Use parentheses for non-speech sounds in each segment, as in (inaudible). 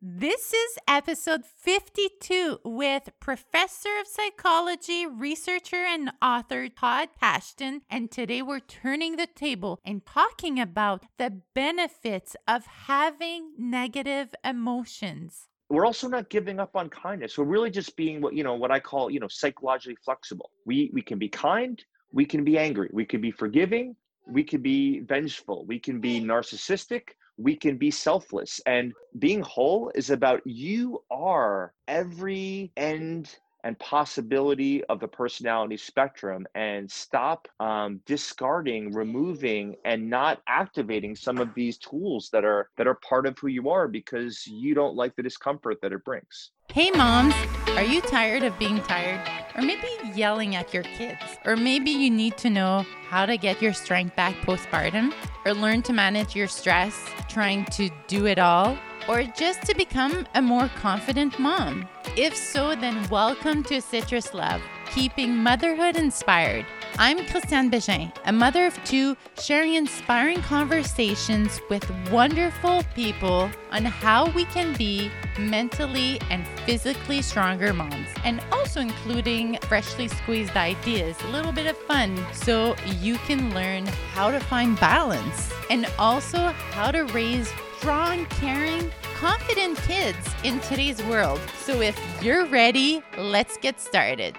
This is episode 52 with professor of psychology, researcher, and author Todd Kashdan. And today we're turning the table and talking about the benefits of having negative emotions. We're also not giving up on kindness. We're really just being what, you know, what I call, you know, psychologically flexible. We we can be kind, we can be angry, we can be forgiving, we can be vengeful, we can be narcissistic, we can be selfless. And being whole is about you are every end and possibility of the personality spectrum and stop um, discarding removing and not activating some of these tools that are that are part of who you are because you don't like the discomfort that it brings Hey moms, are you tired of being tired? Or maybe yelling at your kids? Or maybe you need to know how to get your strength back postpartum? Or learn to manage your stress trying to do it all? Or just to become a more confident mom? If so, then welcome to Citrus Love, keeping motherhood inspired. I'm Christiane Bégin, a mother of two, sharing inspiring conversations with wonderful people on how we can be mentally and physically stronger moms, and also including freshly squeezed ideas, a little bit of fun, so you can learn how to find balance and also how to raise strong, caring, confident kids in today's world. So if you're ready, let's get started.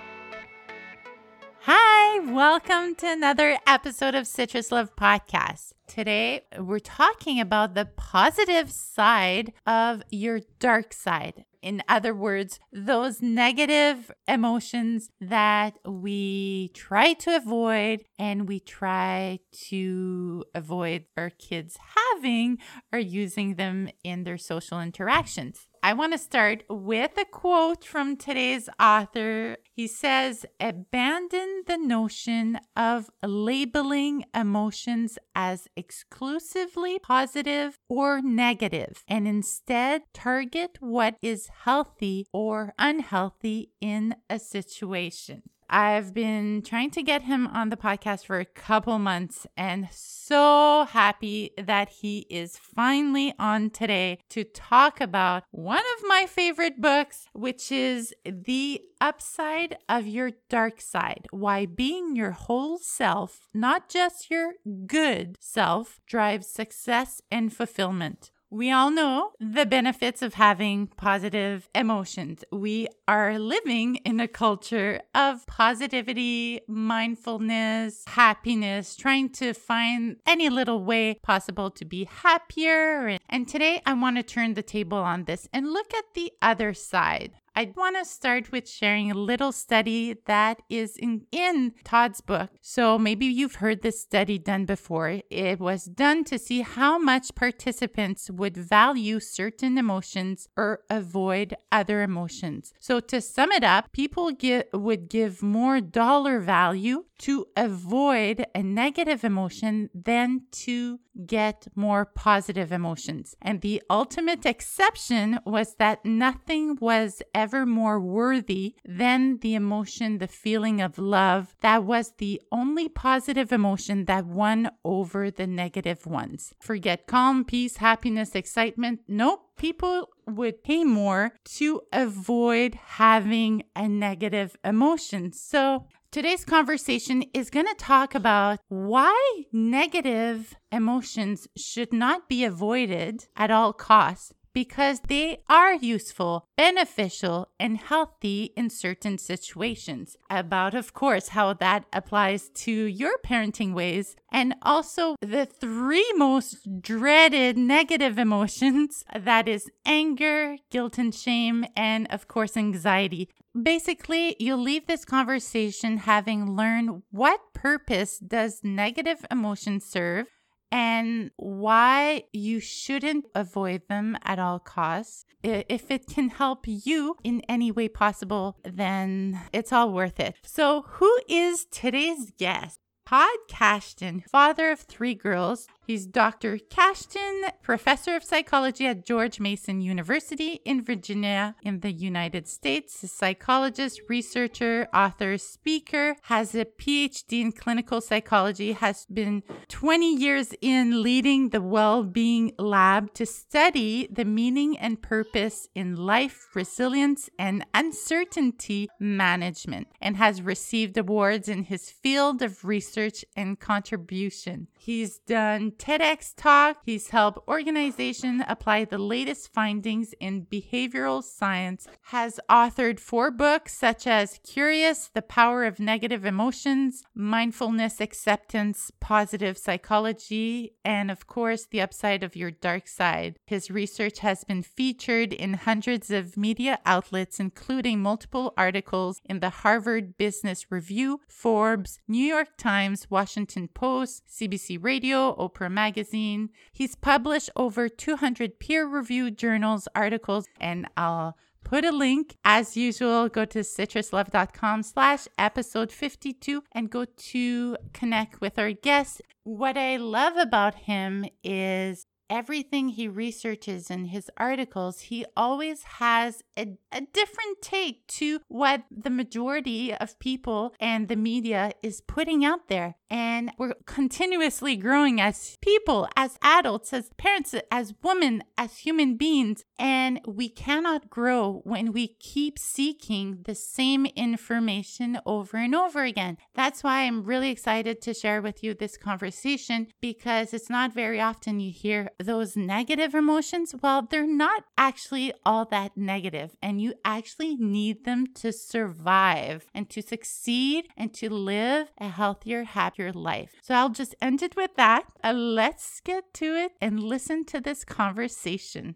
Hi, welcome to another episode of Citrus Love Podcast. Today, we're talking about the positive side of your dark side. In other words, those negative emotions that we try to avoid and we try to avoid our kids having or using them in their social interactions. I want to start with a quote from today's author. He says, Abandon the notion of labeling emotions as exclusively positive or negative, and instead target what is healthy or unhealthy in a situation. I've been trying to get him on the podcast for a couple months and so happy that he is finally on today to talk about one of my favorite books, which is The Upside of Your Dark Side Why Being Your Whole Self, not just your good self, drives success and fulfillment. We all know the benefits of having positive emotions. We are living in a culture of positivity, mindfulness, happiness, trying to find any little way possible to be happier. And today I want to turn the table on this and look at the other side. I want to start with sharing a little study that is in, in Todd's book. So maybe you've heard this study done before. It was done to see how much participants would value certain emotions or avoid other emotions. So to sum it up, people would give more dollar value to avoid a negative emotion than to get more positive emotions. And the ultimate exception was that nothing was ever more worthy than the emotion, the feeling of love. That was the only positive emotion that won over the negative ones. Forget calm, peace, happiness, excitement. Nope. People would pay more to avoid having a negative emotion. So Today's conversation is going to talk about why negative emotions should not be avoided at all costs because they are useful, beneficial, and healthy in certain situations. About, of course, how that applies to your parenting ways, and also the three most dreaded negative (laughs) emotions that is anger, guilt and shame, and of course, anxiety. Basically, you'll leave this conversation having learned what purpose does negative emotion serve and why you shouldn't avoid them at all costs. If it can help you in any way possible, then it's all worth it. So, who is today's guest? Todd Kashdan, father of three girls. He's Dr. Kashdan, professor of psychology at George Mason University in Virginia in the United States. He's a psychologist, researcher, author, speaker, has a PhD in clinical psychology, has been 20 years in leading the well-being lab to study the meaning and purpose in life, resilience, and uncertainty management, and has received awards in his field of research and contribution. He's done TEDx talk. He's helped organizations apply the latest findings in behavioral science. Has authored four books such as Curious: The Power of Negative Emotions, Mindfulness, Acceptance, Positive Psychology, and of course, The Upside of Your Dark Side. His research has been featured in hundreds of media outlets including multiple articles in the Harvard Business Review, Forbes, New York Times, Washington Post, CBC Radio, Oprah Magazine. He's published over 200 peer reviewed journals, articles, and I'll put a link as usual go to citruslove.com slash episode 52 and go to connect with our guests what i love about him is everything he researches in his articles, he always has a, a, different take to what the majority of people and the media is putting out there. And we're continuously growing as people, as adults, as parents, as women, as human beings. And we cannot grow when we keep seeking the same information over and over again. That's why I'm really excited to share with you this conversation because it's not very often you hear those negative emotions. Well, they're not actually all that negative, and you actually need them to survive and to succeed and to live a healthier, happier life. So I'll just end it with that. Uh, let's get to it and listen to this conversation.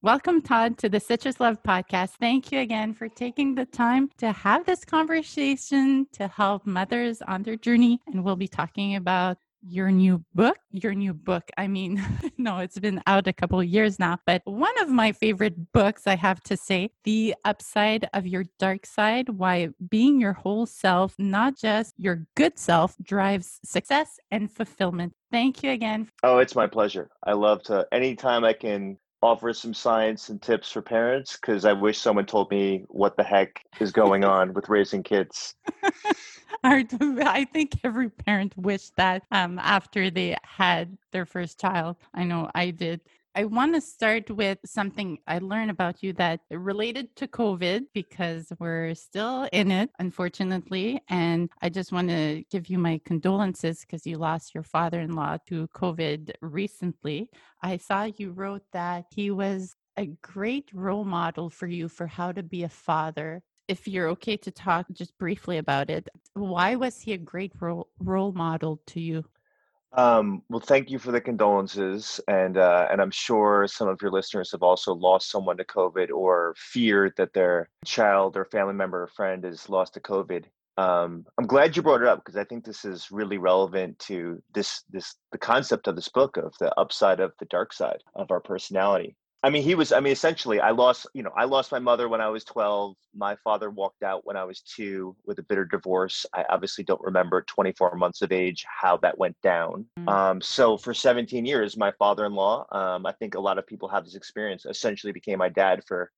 Welcome, Todd, to the Citrus Love podcast. Thank you again for taking the time to have this conversation to help mothers on their journey. And we'll be talking about your new book your new book i mean (laughs) no it's been out a couple of years now but one of my favorite books i have to say the upside of your dark side why being your whole self not just your good self drives success and fulfillment. Thank you again. Oh it's my pleasure. I love to anytime i can offer some science and tips for parents because I wish someone told me what the heck is going (laughs) on with raising kids. (laughs) I think every parent wished that um, after they had their first child. I know I did. I want to start with something I learned about you that related to COVID because we're still in it, unfortunately. And I just want to give you my condolences because you lost your father in law to COVID recently. I saw you wrote that he was a great role model for you for how to be a father. If you're okay to talk just briefly about it, why was he a great role, role model to you? Um, well, thank you for the condolences, and uh, and I'm sure some of your listeners have also lost someone to COVID or feared that their child or family member or friend is lost to COVID. Um, I'm glad you brought it up because I think this is really relevant to this this the concept of this book of the upside of the dark side of our personality. I mean, he was, I mean, essentially, I lost, you know, I lost my mother when I was 12. My father walked out when I was two with a bitter divorce. I obviously don't remember 24 months of age how that went down. Mm-hmm. Um, so for 17 years, my father in law, um, I think a lot of people have this experience, essentially became my dad for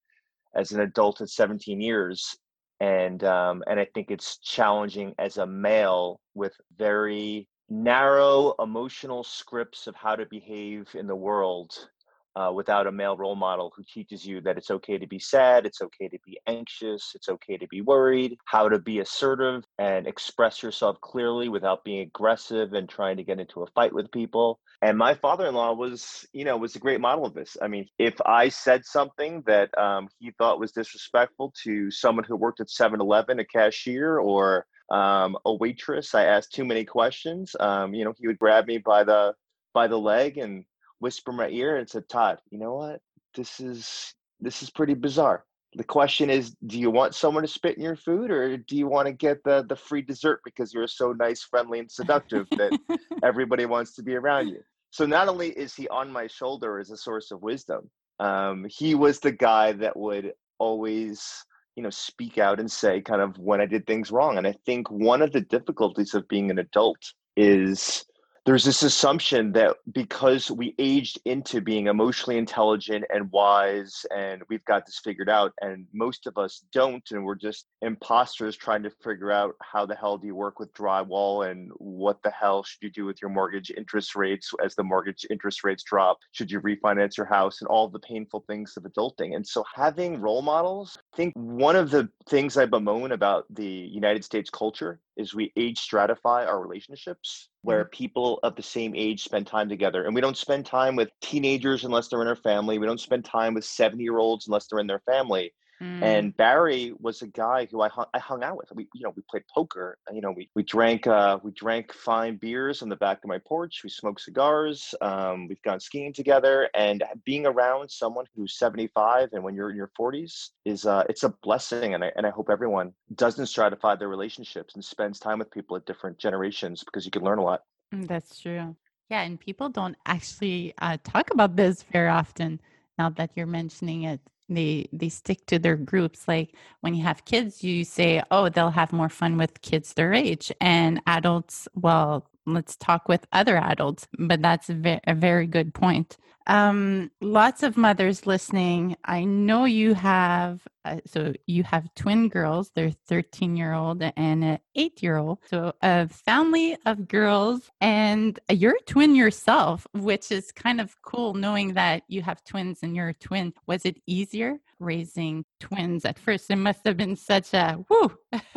as an adult at 17 years. And, um, and I think it's challenging as a male with very narrow emotional scripts of how to behave in the world uh, without a male role model who teaches you that it's okay to be sad, it's okay to be anxious, it's okay to be worried, how to be assertive and express yourself clearly without being aggressive and trying to get into a fight with people. And my father-in-law was, you know, was a great model of this. I mean, if I said something that um, he thought was disrespectful to someone who worked at 7-Eleven, a cashier, or um, a waitress, I asked too many questions. Um, you know, he would grab me by the by the leg and whisper in my ear and said, Todd, you know what? This is this is pretty bizarre. The question is, do you want someone to spit in your food or do you want to get the the free dessert because you're so nice, friendly, and seductive that (laughs) everybody wants to be around you? So not only is he on my shoulder as a source of wisdom, um, he was the guy that would always you know speak out and say kind of when i did things wrong and i think one of the difficulties of being an adult is there's this assumption that because we aged into being emotionally intelligent and wise and we've got this figured out and most of us don't and we're just imposters trying to figure out how the hell do you work with drywall and what the hell should you do with your mortgage interest rates as the mortgage interest rates drop? Should you refinance your house and all the painful things of adulting? And so having role models i think one of the things i bemoan about the united states culture is we age stratify our relationships where mm-hmm. people of the same age spend time together. And we don't spend time with teenagers unless they're in our family. We don't spend time with 70 year olds unless they're in their family Mm. And Barry was a guy who I hung, I hung out with. We, you know, we played poker. You know, we we drank uh, we drank fine beers on the back of my porch. We smoked cigars. Um, we've gone skiing together. And being around someone who's 75 and when you're in your 40s is uh, it's a blessing. And I and I hope everyone doesn't stratify their relationships and spends time with people at different generations because you can learn a lot. Mm, that's true. Yeah, and people don't actually uh, talk about this very often. Now that you're mentioning it, they they stick to their groups. Like when you have kids you say oh they'll have more fun with kids their age. And adults well let's talk with other adults but that's a, ve- a very good point um, lots of mothers listening. I know you have, uh, so you have twin girls. They're 13 year old and an eight year old. So a family of girls, and you're a twin yourself, which is kind of cool knowing that you have twins and you're a twin. Was it easier raising twins at first? It must have been such a, whoo, (laughs)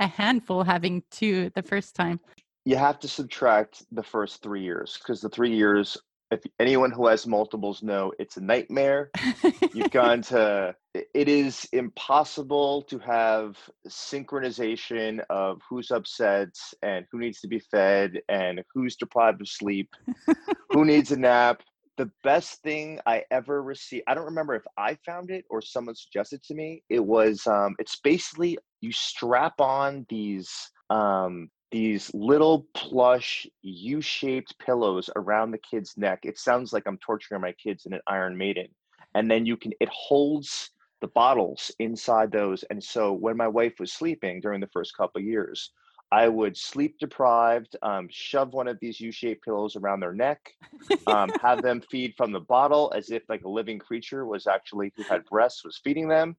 a handful having two the first time you have to subtract the first three years because the three years if anyone who has multiples know it's a nightmare. You've (laughs) gone to it is impossible to have synchronization of who's upset and who needs to be fed and who's deprived of sleep who (laughs) needs a nap. The best thing i ever received i don't remember if i found it or someone suggested to me. It was um, it's basically you strap on these um, these little plush U-shaped pillows around the kid's neck. It sounds like I'm torturing my kids in an Iron Maiden. And then you can it holds the bottles inside those. And so when my wife was sleeping during the first couple years, I would sleep deprived, um, shove one of these U-shaped pillows around their neck, um, (laughs) have them feed from the bottle as if like a living creature was actually who had breasts was feeding them,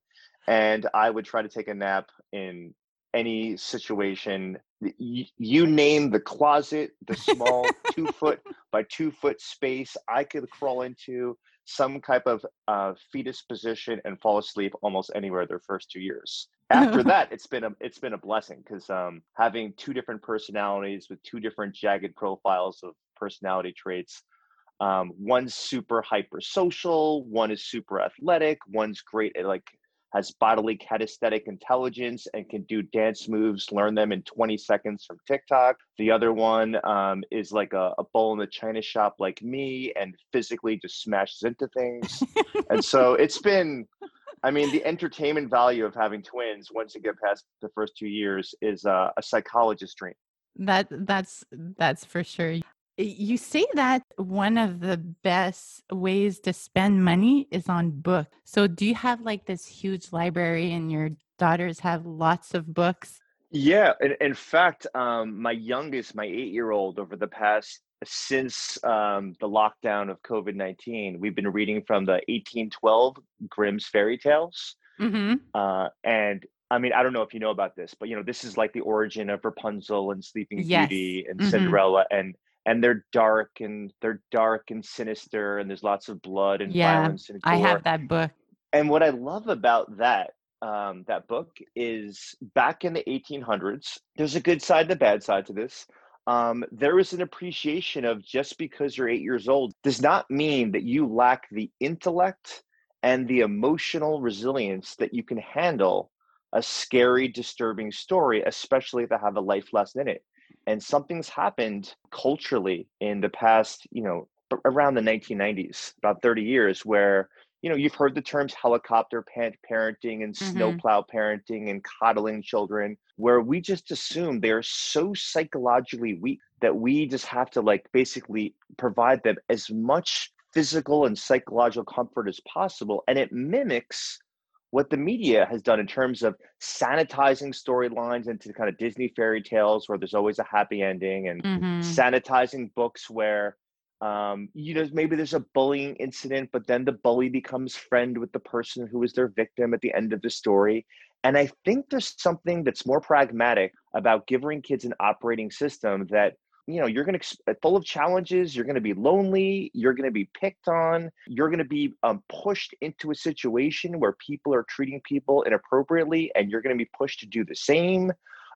and I would try to take a nap in any situation you, you name the closet the small two foot (laughs) by two foot space i could crawl into some type of uh, fetus position and fall asleep almost anywhere their first two years. After (laughs) that it's been a it's been a blessing because um, having two different personalities with two different jagged profiles of personality traits um, one's super hyper social one is super athletic one's great at like has bodily kinesthetic intelligence and can do dance moves, learn them in 20 seconds from TikTok. The other one um, is like a, a bull in the china shop like me and physically just smashes into things. (laughs) and so it's been, I mean, the entertainment value of having twins once you get past the first two years is uh, a psychologist's dream. That that's that's for sure. You say that one of the best ways to spend money is on books. So, do you have like this huge library and your daughters have lots of books? Yeah. In, in fact, um, my youngest, my eight year old, over the past since um, the lockdown of COVID 19, we've been reading from the 1812 Grimm's fairy tales. Mm-hmm. Uh, and I mean, I don't know if you know about this, but you know, this is like the origin of Rapunzel and Sleeping yes. Beauty and mm-hmm. Cinderella, and and they're dark and they're dark and sinister and there's lots of blood and yeah, violence and gore. I have that book. And what I love about that um, that book is back in the 1800s. There's a good side and a bad side to this. Um, there is an appreciation of just because you're eight years old does not mean that you lack the intellect and the emotional resilience that you can handle a scary, disturbing story, especially if it have a life lesson in it and something's happened culturally in the past you know around the 1990s about 30 years where you know you've heard the terms helicopter parenting and mm-hmm. snowplow parenting and coddling children where we just assume they're so psychologically weak that we just have to like basically provide them as much physical and psychological comfort as possible and it mimics what the media has done in terms of sanitizing storylines into kind of Disney fairy tales where there's always a happy ending and mm-hmm. sanitizing books where um, you know maybe there's a bullying incident but then the bully becomes friend with the person who is their victim at the end of the story and i think there's something that's more pragmatic about giving kids an operating system that you know you're going to uh, full of challenges you're going to be lonely you're going to be picked on you're going to be um, pushed into a situation where people are treating people inappropriately and you're going to be pushed to do the same.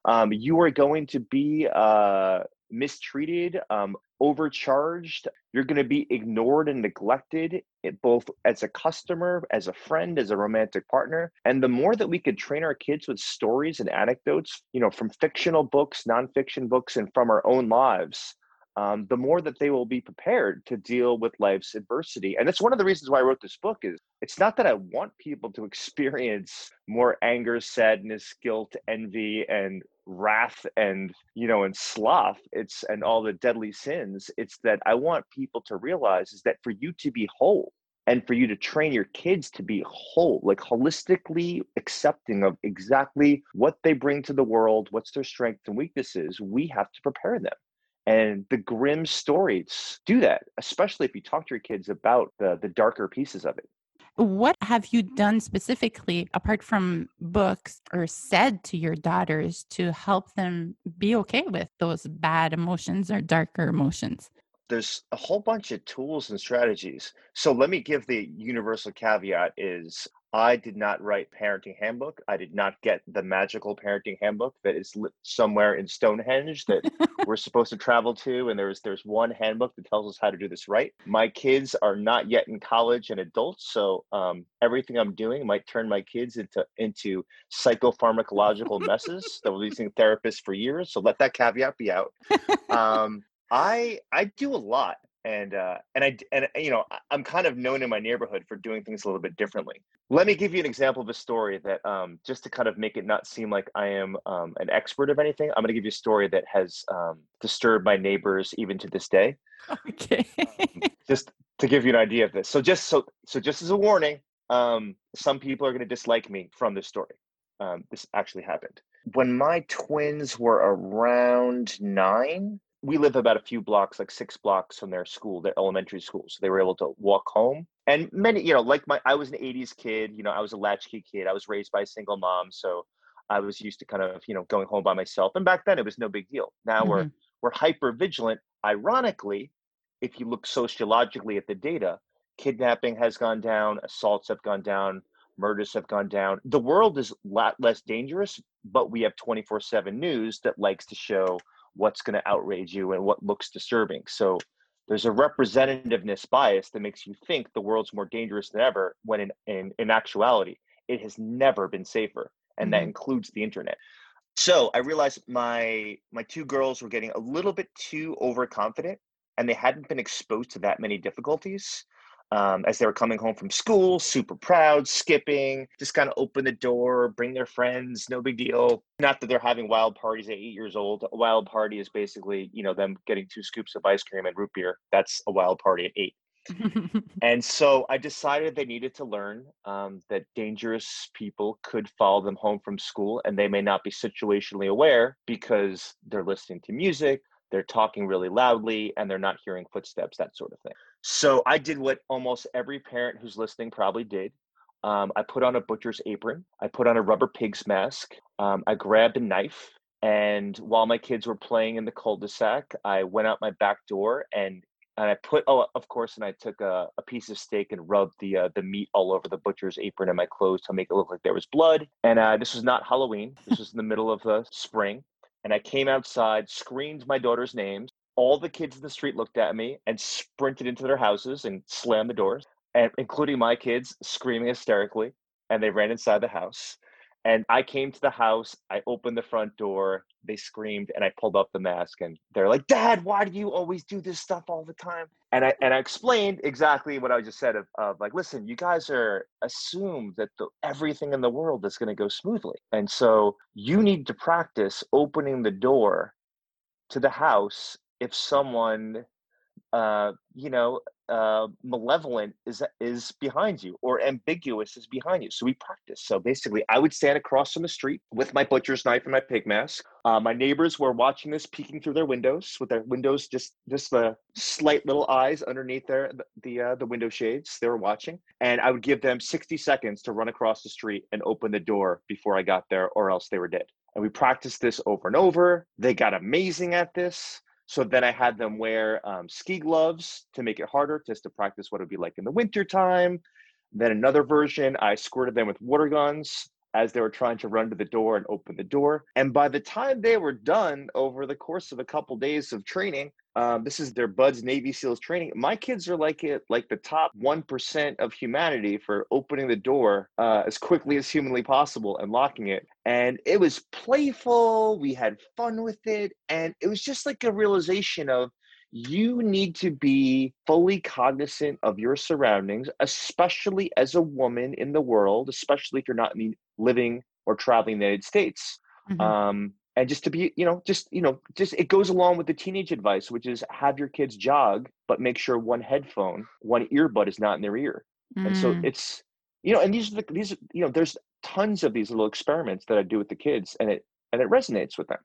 Um, you are going to be uh, mistreated, um, overcharged. You're going to be ignored and neglected, eh, both as a customer, as a friend, as a romantic partner. And the more that we could train our kids with stories and anecdotes, you know, from fictional books, nonfiction books, and from our own lives, um, the more that they will be prepared to deal with life's adversity. And that's one of the reasons why I wrote this book is it's not that I want people to experience more anger, sadness, guilt, envy, and wrath and you know and sloth it's and all the deadly sins it's that i want people to realize is that for you to be whole and for you to train your kids to be whole like holistically accepting of exactly what they bring to the world what's their strengths and weaknesses we have to prepare them and the grim stories do that, especially if you talk to your kids about the, the darker pieces of it. What have you done specifically, apart from books, or said to your daughters to help them be okay with those bad emotions or darker emotions? There's a whole bunch of tools and strategies. So let me give the universal caveat is I did not write parenting handbook. I did not get the magical parenting handbook that is somewhere in Stonehenge that (laughs) we're supposed to travel to. And there's there's one handbook that tells us how to do this right. My kids are not yet in college and adults, so um, everything I'm doing might turn my kids into into psychopharmacological messes that will be using therapists for years. So let that caveat be out. (laughs) Um, I I do a lot and uh, and I and you know I'm kind of known in my neighborhood for doing things a little bit differently. Let me give you an example of a story that um, just to kind of make it not seem like I am um, an expert of anything. I'm going to give you a story that has um, disturbed my neighbors even to this day. Okay. Um, just to give you an idea of this. So just so so just as a warning, um, some people are going to dislike me from this story. Um, this actually happened when my twins were around nine we live about a few blocks, like six blocks from their school, their elementary school. So they were able to walk home. And many, you know, like my, I was an 80s kid, you know, I was a latchkey kid. I was raised by a single mom. So I was used to kind of, you know, going home by myself. And back then it was no big deal. Now mm-hmm. we're, we're hyper vigilant. Ironically, if you look sociologically at the data, kidnapping has gone down, assaults have gone down, murders have gone down. The world is a lot less dangerous, but we have 24 7 news that likes to show what's going to outrage you and what looks disturbing. So there's a representativeness bias that makes you think the world's more dangerous than ever when in, in, in actuality, it has never been safer. And mm-hmm. that includes the internet. So I realized my my two girls were getting a little bit too overconfident and they hadn't been exposed to that many difficulties um, as they were coming home from school, super proud, skipping, just kind of open the door, bring their friends, no big deal. Not that they're having wild parties at eight years old. A wild party is basically, you know, them getting two scoops of ice cream and root beer. That's a wild party at eight. (laughs) and so I decided they needed to learn um, that dangerous people could follow them home from school and they may not be situationally aware because they're listening to music, they're talking really loudly, and they're not hearing footsteps, that sort of thing. So I did what almost every parent who's listening probably did. Um, I put on a butcher's apron. I put on a rubber pig's mask. Um, I grabbed a knife. And while my kids were playing in the cul-de-sac, I went out my back door and and I put oh of course and I took a, a piece of steak and rubbed the uh, the meat all over the butcher's apron and my clothes to make it look like there was blood. And uh, this was not Halloween. This was in the middle of the spring. And I came outside, screamed my daughter's names, all the kids in the street looked at me and sprinted into their houses and slammed the doors, and including my kids screaming hysterically, and they ran inside the house. And I came to the house, I opened the front door, they screamed, and I pulled up the mask, and they're like, "Dad, why do you always do this stuff all the time?" And I and I explained exactly what I just said of, of like, listen, you guys are assumed that the, everything in the world is going to go smoothly, and so you need to practice opening the door to the house if someone uh, you know uh, malevolent is is behind you or ambiguous is behind you. So we practice. So basically, I would stand across from the street with my butcher's knife and my pig mask. Uh, my neighbors were watching this, peeking through their windows with their windows just just the slight little eyes underneath their the uh, the window shades. They were watching, and I would give them sixty seconds to run across the street and open the door before I got there, or else they were dead. And we practiced this over and over. They got amazing at this. So then I had them wear um, ski gloves to make it harder, just to practice what it would be like in the wintertime. Then another version, I squirted them with water guns as they were trying to run to the door and open the door. And by the time they were done over the course of a couple days of training, um, this is their BUD/S Navy SEALs training. My kids are like it, like the top one percent of humanity for opening the door uh, as quickly as humanly possible and locking it. And it was playful. We had fun with it, and it was just like a realization of you need to be fully cognizant of your surroundings, especially as a woman in the world, especially if you're not living or traveling the United States. Mm-hmm. Um, and just to be you know just you know just it goes along with the teenage advice which is have your kids jog but make sure one headphone one earbud is not in their ear mm. and so mm. it's you know and these are the these you know there's tons of these little experiments that i do with the kids and it and it resonates with them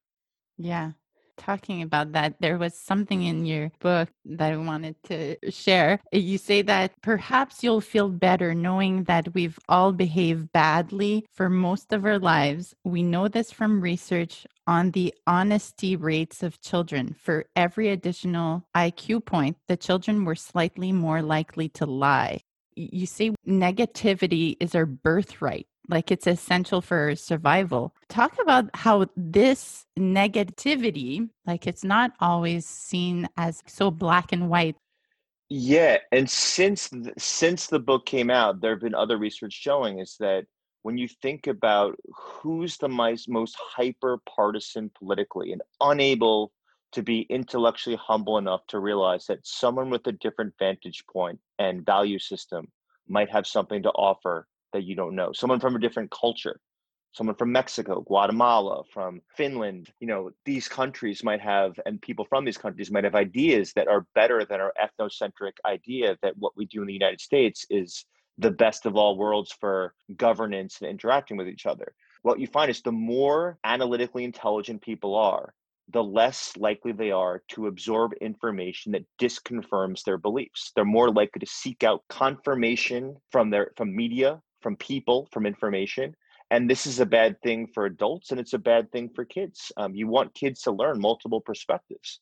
yeah talking about that, there was something in your book that I wanted to share. You say that perhaps you'll feel better knowing that we've all behaved badly for most of our lives. We know this from research on the honesty rates of children. For every additional IQ point, the children were slightly more likely to lie. You say negativity is our birthright like it's essential for survival. Talk about how this negativity, like it's not always seen as so black and white. Yeah, and since since the book came out, there have been other research showing is that when you think about who's the most, most hyper partisan politically and unable to be intellectually humble enough to realize that someone with a different vantage point and value system might have something to offer that you don't know, someone from a different culture, someone from Mexico, Guatemala, from Finland. You know, these countries might have, and people from these countries might have ideas that are better than our ethnocentric idea that what we do in the United States is the best of all worlds for governance and interacting with each other. What you find is the more analytically intelligent people are, the less likely they are to absorb information that disconfirms their beliefs. They're more likely to seek out confirmation from their from media, from people, from information. And this is a bad thing for adults and it's a bad thing for kids. Um, you want kids to learn multiple perspectives.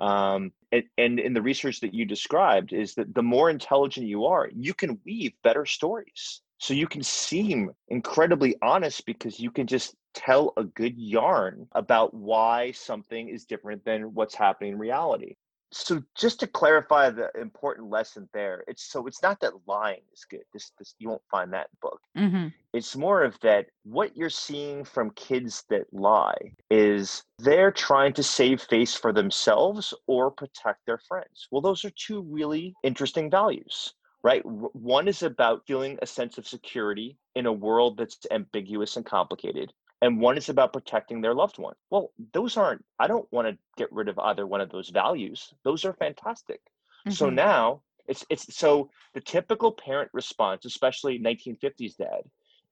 Um, and, and in the research that you described, is that the more intelligent you are, you can weave better stories. So you can seem incredibly honest because you can just tell a good yarn about why something is different than what's happening in reality so just to clarify the important lesson there it's so it's not that lying is good this, this you won't find that book. Mm-hmm. it's more of that what you're seeing from kids that lie is they're trying to save face for themselves or protect their friends. Well those are two really interesting values right? One is about feeling a sense of security in a world that's ambiguous and complicated and one is about protecting their loved one. Well, those aren't, I don't want to get rid of either one of those values. Those are fantastic. Mm-hmm. So now it's, it's, so the typical parent response, especially 1950s dad,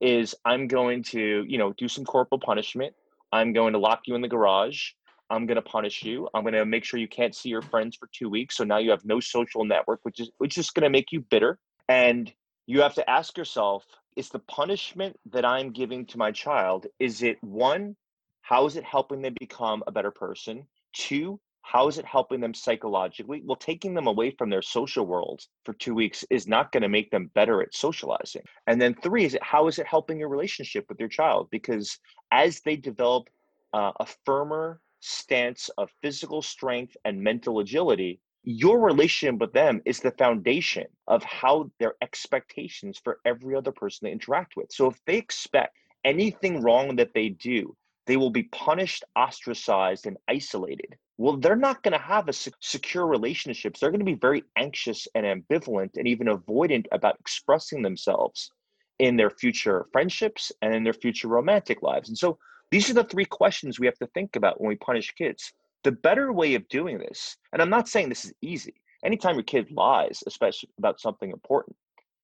is I'm going to, you know, do some corporal punishment. I'm going to lock you in the garage. I'm going to punish you. I'm going to make sure you can't see your friends for two weeks. So now you have no social network, which is, which is going to make you bitter. And you have to ask yourself, is the punishment that I'm giving to my child, is it one, how is it helping them become a better person? Two, how is it helping them psychologically? Well, taking them away from their social world for two weeks is not going to make them better at socializing. And then three is it how is it helping your relationship with your child? Because as they develop uh, a firmer stance of physical strength and mental agility, your relationship with them is the foundation of how their expectations for every other person they interact with. So if they expect anything wrong that they do, they will be punished, ostracized, and isolated. Well, they're not going to have a secure relationships. They're going to be very anxious and ambivalent and even avoidant about expressing themselves in their future friendships and in their future romantic lives. And so these are the three questions we have to think about when we punish kids the better way of doing this, and I'm not saying this is easy, anytime your kid lies, especially about something important,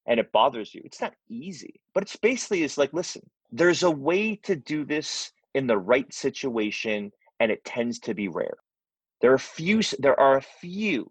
and it bothers you, it's not easy. But it's basically is like, listen, there's a way to do this in the right situation, and it tends to be rare. There are few. There are a few,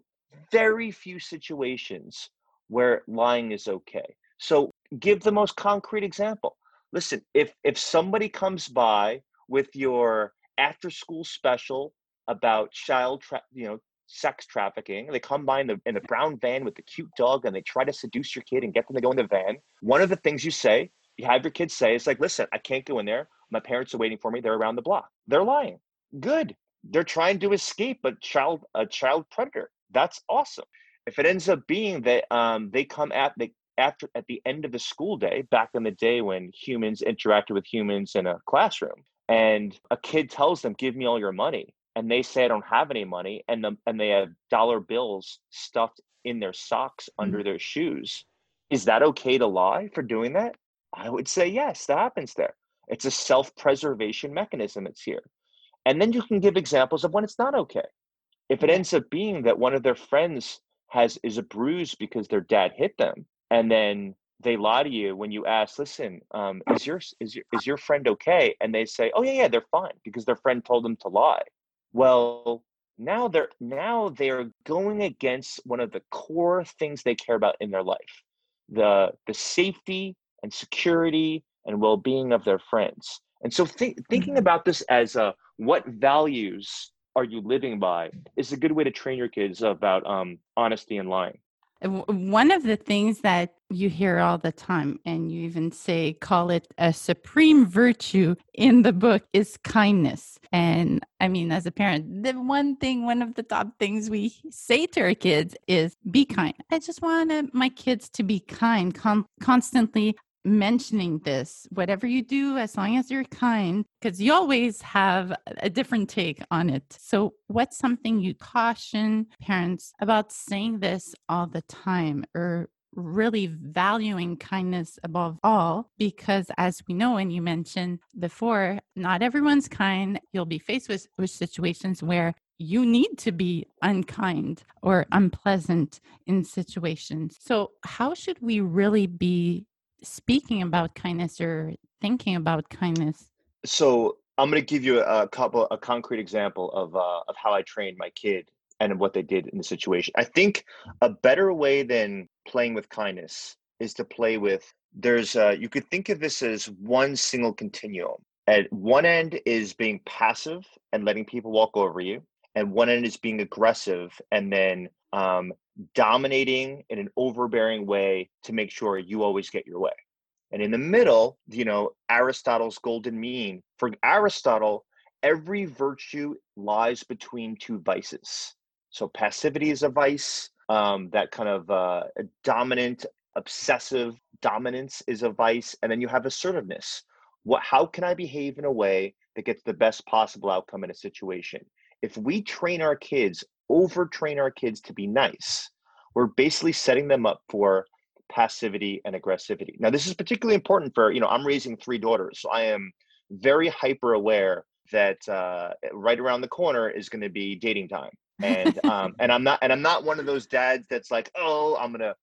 very few situations where lying is okay. So give the most concrete example. Listen, if if somebody comes by with your after school special about child tra- you know sex trafficking they come by in the in the (laughs) brown van with the cute dog and they try to seduce your kid and get them to go in the van. One of the things you say you have your kids say is like listen i can't go in there. My parents are waiting for me. They're around the block. They're lying. Good. They're trying to escape a child a child predator. That's awesome. If it ends up being that um, they come at the after at the end of the school day back in the day when humans interacted with humans in a classroom and a kid tells them give me all your money and they say i don't have any money and the, and they have dollar bills stuffed in their socks mm-hmm. under their shoes is that okay to lie for doing that i would say yes that happens there it's a self-preservation mechanism that's here and then you can give examples of when it's not okay if it ends up being that one of their friends has is a bruise because their dad hit them and then they lie to you when you ask, "Listen, um, is your is your is your friend okay?" And they say, "Oh yeah, yeah, they're fine," because their friend told them to lie. Well, now they're now they're going against one of the core things they care about in their life, the the safety and security and well-being of their friends. And so, th- thinking mm-hmm. about this as a what values are you living by is a good way to train your kids about um, honesty and lying. One of the things that you hear all the time, and you even say, call it a supreme virtue in the book, is kindness. And I mean, as a parent, the one thing, one of the top things we say to our kids is be kind. I just want my kids to be kind, con- constantly mentioning this whatever you do as long as you're kind because you always have a different take on it. So what's something you caution parents about saying this all the time or really valuing kindness above all? Because as we know and you mentioned before not everyone's kind. You'll be faced with, with situations where you need to be unkind or unpleasant in situations. So, how should we really be speaking about kindness or thinking about kindness? So I'm going to give you a, couple, a concrete example of uh, of how I trained my kid and what they did in the situation. I think a better way than playing with kindness is to play with. There's uh, you could think of this as one single continuum. At one end is being passive and letting people walk over you, and one end is being aggressive and then um, dominating in an overbearing way to make sure you always get your way. And in the middle, you know, Aristotle's golden mean. For Aristotle, every virtue lies between two vices. So passivity is a vice. Um, that kind of uh, dominant, obsessive dominance is a vice, and then you have assertiveness. What? How can I behave in a way that gets the best possible outcome in a situation? If we train our kids overtrain our kids to be nice, we're basically setting them up for passivity and aggressivity. Now, this is particularly important for, you know, I'm raising three daughters, so I am very hyper aware that uh, right around the corner is going to be dating time. And um, and I'm not and I'm not one of those dads that's like, oh, I'm gonna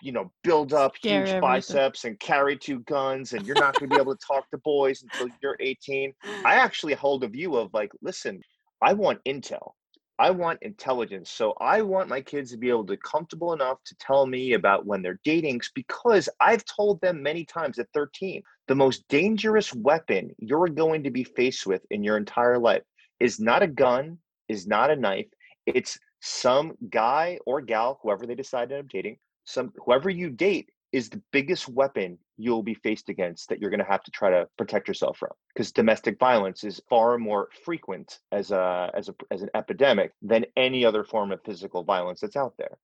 you know build up Scare huge everything. biceps and carry two guns and you're not going to be able to talk to boys until you're 18 i actually hold a view of like listen i want intel I want intelligence. So I want my kids to be able to comfortable enough to tell me about when they're dating because I've told them many times at 13, the most dangerous weapon you're going to be faced with in your entire life is not a gun, is not a knife. It's some guy or gal, whoever they decide to end up dating, some whoever you date is the biggest weapon you'll be faced against that you're going to have to try to protect yourself from because domestic violence is far more frequent as a as a as an epidemic than any other form of physical violence that's out there.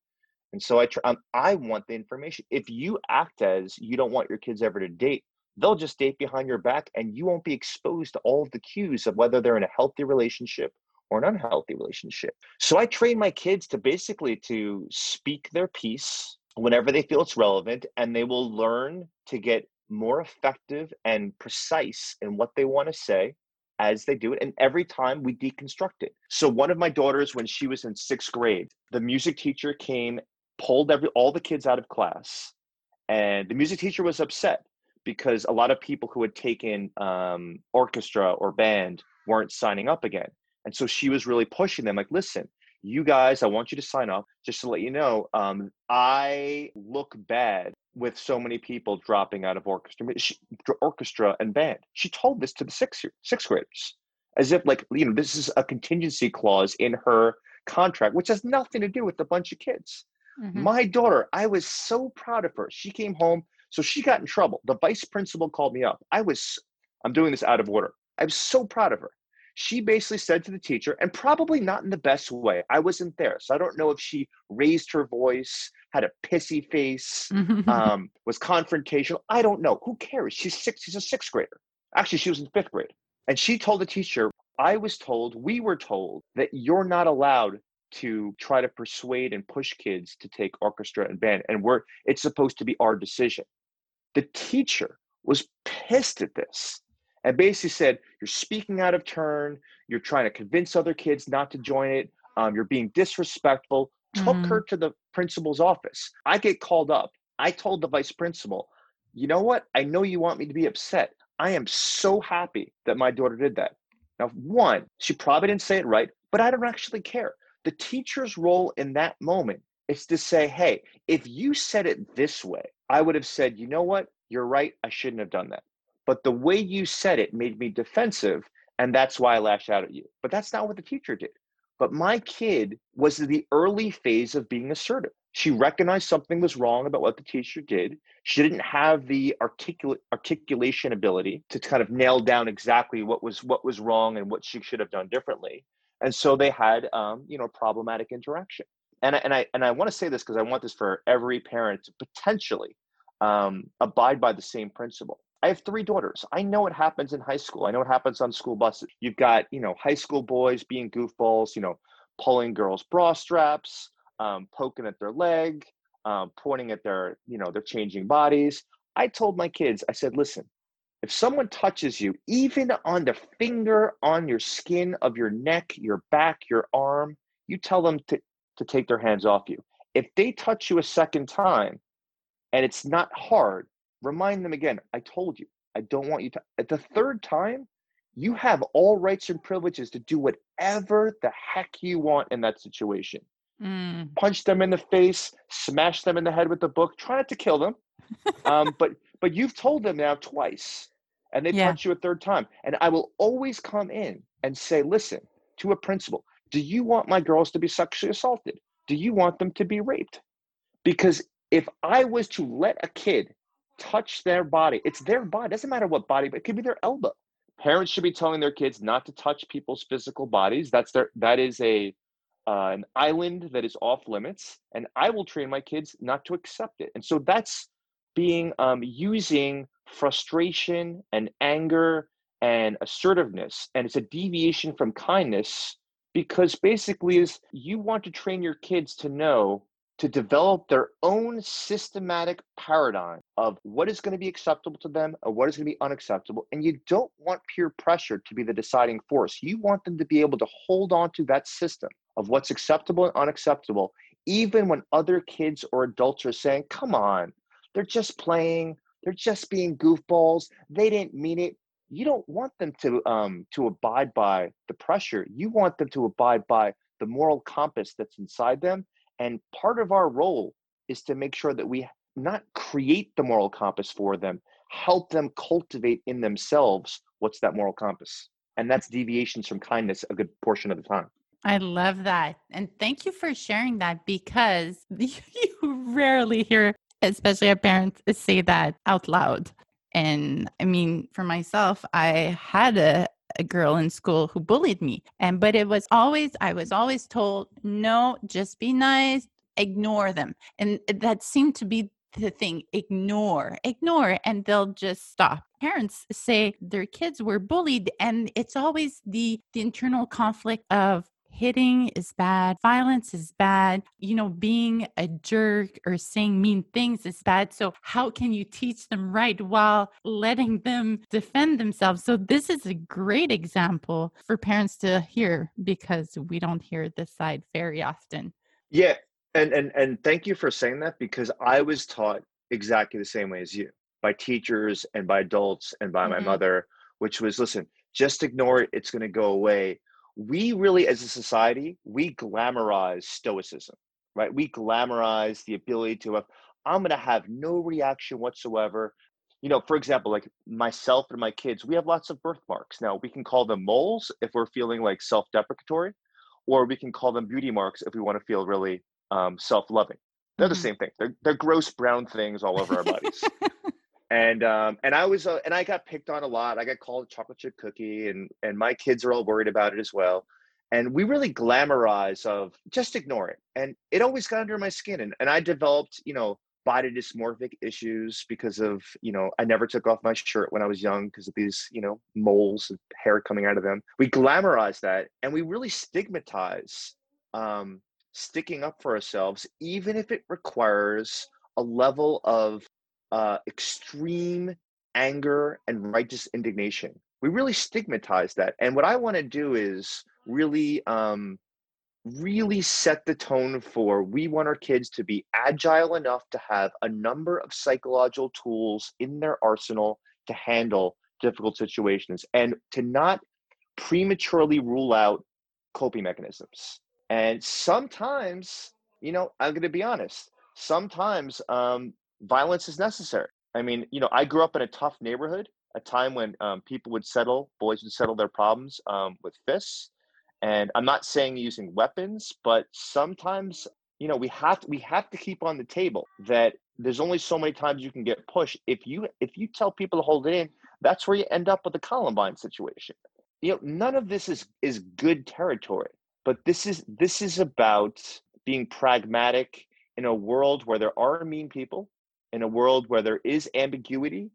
And so i try, um, i want the information. If you act as you don't want your kids ever to date they'll just date behind your back and you won't be exposed to all of the cues of whether they're in a healthy relationship or an unhealthy relationship. So i train my kids to basically to speak their piece whenever they feel it's relevant, and they will learn to get more effective and precise in what they want to say as they do it. And every time we deconstruct it. So one of my daughters, when she was in sixth grade, the music teacher came, pulled every all the kids out of class, and the music teacher was upset because a lot of people who had taken um, orchestra or band weren't signing up again. And so she was really pushing them, like, listen, you guys, I want you to sign up. Just to let you know, um, I look bad with so many people dropping out of orchestra, she, orchestra and band. She told this to the sixth sixth graders, as if like you know this is a contingency clause in her contract, which has nothing to do with a bunch of kids. Mm-hmm. My daughter, I was so proud of her. She came home, so she got in trouble. The vice principal called me up. I was, I'm doing this out of order. I was so proud of her she basically said to the teacher, and probably not in the best way. I wasn't there, so I don't know if she raised her voice, had a pissy face, (laughs) um, was confrontational. I don't know. Who cares? She's six. She's a sixth grader. Actually, she was in fifth grade, and she told the teacher, "I was told, we were told that you're not allowed." to try to persuade and push kids to take orchestra and band and we're it's supposed to be our decision the teacher was pissed at this and basically said, You're speaking out of turn. You're trying to convince other kids not to join it. Um, you're being disrespectful. Took mm-hmm. her to the principal's office. I get called up. I told the vice principal, You know what? I know you want me to be upset. I am so happy that my daughter did that. Now, one, she probably didn't say it right, but I don't actually care. The teacher's role in that moment is to say, Hey, if you said it this way, I would have said, You know what? You're right. I shouldn't have done that but the way you said it made me defensive and that's why i lashed out at you. But that's not what the teacher did. But my kid was in the early phase of being assertive. She recognized something was wrong about what the teacher did. She didn't have the articulation ability to kind of nail down exactly what was what was wrong and what she should have done differently. And so they had um, you know problematic interaction. And I, and I and I want to say this because I want this for every parent to potentially um, abide by the same principle. I have three daughters. I know what happens in high school. I know what happens on school buses. You've got, you know, high school boys being goofballs, you know, pulling girls' bra straps, um, poking at their leg, um, pointing at their, you know, their changing bodies. I told my kids, I said, listen, if someone touches you, even on the finger on your skin of your neck, your back, your arm, you tell them to, to take their hands off you. If they touch you a second time and it's not hard, remind them again i told you. I don't want you to at the third time you have all rights and privileges to do whatever the heck you want in that situation. Mm. punch them in the face smash them in the head with the book try not to kill them um, (laughs) but but you've told them now twice and they yeah. punch you a third time and i will always come in and say listen to a principal do you want my girls to be sexually assaulted? Do you want them to be raped? Because if i was to let a kid touch their body. It's their body. It doesn't matter what body, but it could be their elbow. Parents should be telling their kids not to touch people's physical bodies. That's their that is a uh, an island that is off limits, and I will train my kids not to accept it. And so that's being um, using frustration and anger and assertiveness, and it's a deviation from kindness because basically is you want to train your kids to know to develop their own systematic paradigm of what is going to be acceptable to them and what is going to be unacceptable. And you don't want peer pressure to be the deciding force. You want them to be able to hold on to that system of what's acceptable and unacceptable, even when other kids or adults are saying, come on, they're just playing, they're just being goofballs, they didn't mean it. You don't want them to um, to abide by the pressure. You want them to abide by the moral compass that's inside them and part of our role is to make sure that we not create the moral compass for them, help them cultivate in themselves what's that moral compass. And that's deviations from kindness a good portion of the time. I love that. And thank you for sharing that because (laughs) you rarely hear, especially a parent, say that out loud. And I mean, for myself, I had a, a girl in school who bullied me. And but it was always I was always told, "No, just be nice, ignore them." And eh, that seemed to be the thing ignore ignore and they'll just stop parents say their kids were bullied and it's always the the internal conflict of hitting is bad, violence is bad, you know, being a jerk or saying mean things is bad. So, how can you teach them right while letting them defend themselves? So, this is a great example for parents to hear because we don't hear this side very often. Yeah. And, and and thank you for saying that because I was taught exactly the same way as you by teachers and by adults and by mm-hmm. my mother, which was listen, just ignore it, it's going to go away we really as a society we glamorize stoicism right? We glamorize the ability to have i'm going to have no reaction whatsoever. You know for example like myself and my kids we have lots of birthmarks. Now we can call them moles if we're feeling like self-deprecatory or we can call them beauty marks if we want to feel really um, self-loving. They're mm-hmm. the same thing. They're, they're gross brown things all over our bodies and um, and I was uh, and I got picked on a lot. I got called a chocolate chip cookie, and and my kids are all worried about it as well. And we really glamorize of just ignore it, and it always got under my skin. And and I developed, you know, body dysmorphic issues because of you know I never took off my shirt when I was young because of these you know moles and hair coming out of them. We glamorize that, and we really stigmatize um, sticking up for ourselves, even if it requires a level of uh, extreme anger and righteous indignation. We really stigmatize that. And what I want to do is really, um, really set the tone for we want our kids to be agile enough to have a number of psychological tools in their arsenal to handle difficult situations and to not prematurely rule out coping mechanisms. And sometimes, you know, I'm going to be honest, sometimes um, violence is necessary. I mean, you know, I grew up in a tough neighborhood, a time when um, people would settle, boys would settle their problems um, with fists. And I'm not saying using weapons, but sometimes, you know, we have to, we have to keep on the table that there's only so many times you can get pushed. If you if you tell people to hold it in, that's where you end up with the Columbine situation. You know, none of this is is good territory. But this is this is about being pragmatic in a world where there are mean people, in a world where there is ambiguity,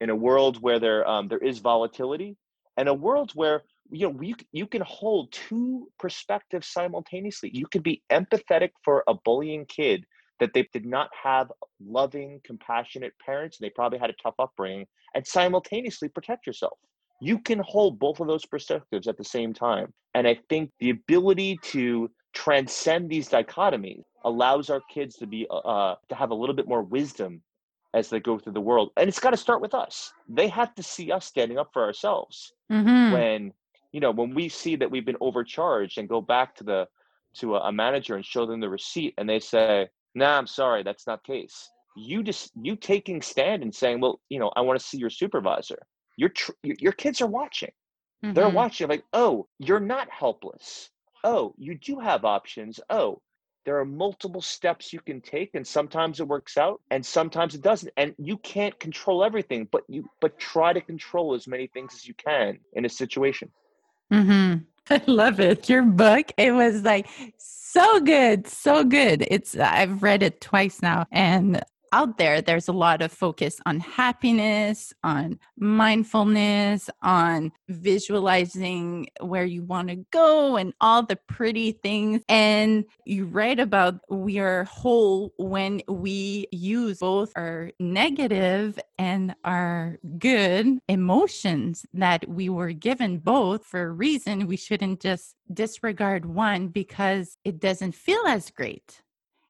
in a world where there um, there is volatility, and a world where you know you, you can hold two perspectives simultaneously. You could be empathetic for a bullying kid that they did not have loving, compassionate parents, and they probably had a tough upbringing, and simultaneously protect yourself. You can hold both of those perspectives at the same time. And I think the ability to transcend these dichotomies allows our kids to be uh, uh, to have a little bit more wisdom as they go through the world. And it's got to start with us. They have to see us standing up for ourselves mm-hmm. when you know when we see that we've been overcharged and go back to the to a, a manager and show them the receipt and they say nah i'm sorry that's not the case. You just you taking stand and saying well you know i want to see your supervisor. Your tr- your kids are watching. Mm-hmm. they're watching like oh you're not helpless oh you do have options. Oh there are multiple steps you can take and sometimes it works out and sometimes it doesn't and you can't control everything but you but try to control as many things as you can in a situation. Mm-hmm. (laughs) i love it. Your book it was like so good so good. It's i've read it twice now and out there, there's a lot of focus on happiness, on mindfulness, on visualizing where you want to go and all the pretty things. And you write about we are whole when we use both our negative and our good emotions that we were given both for a reason. We shouldn't just disregard one because it doesn't feel as great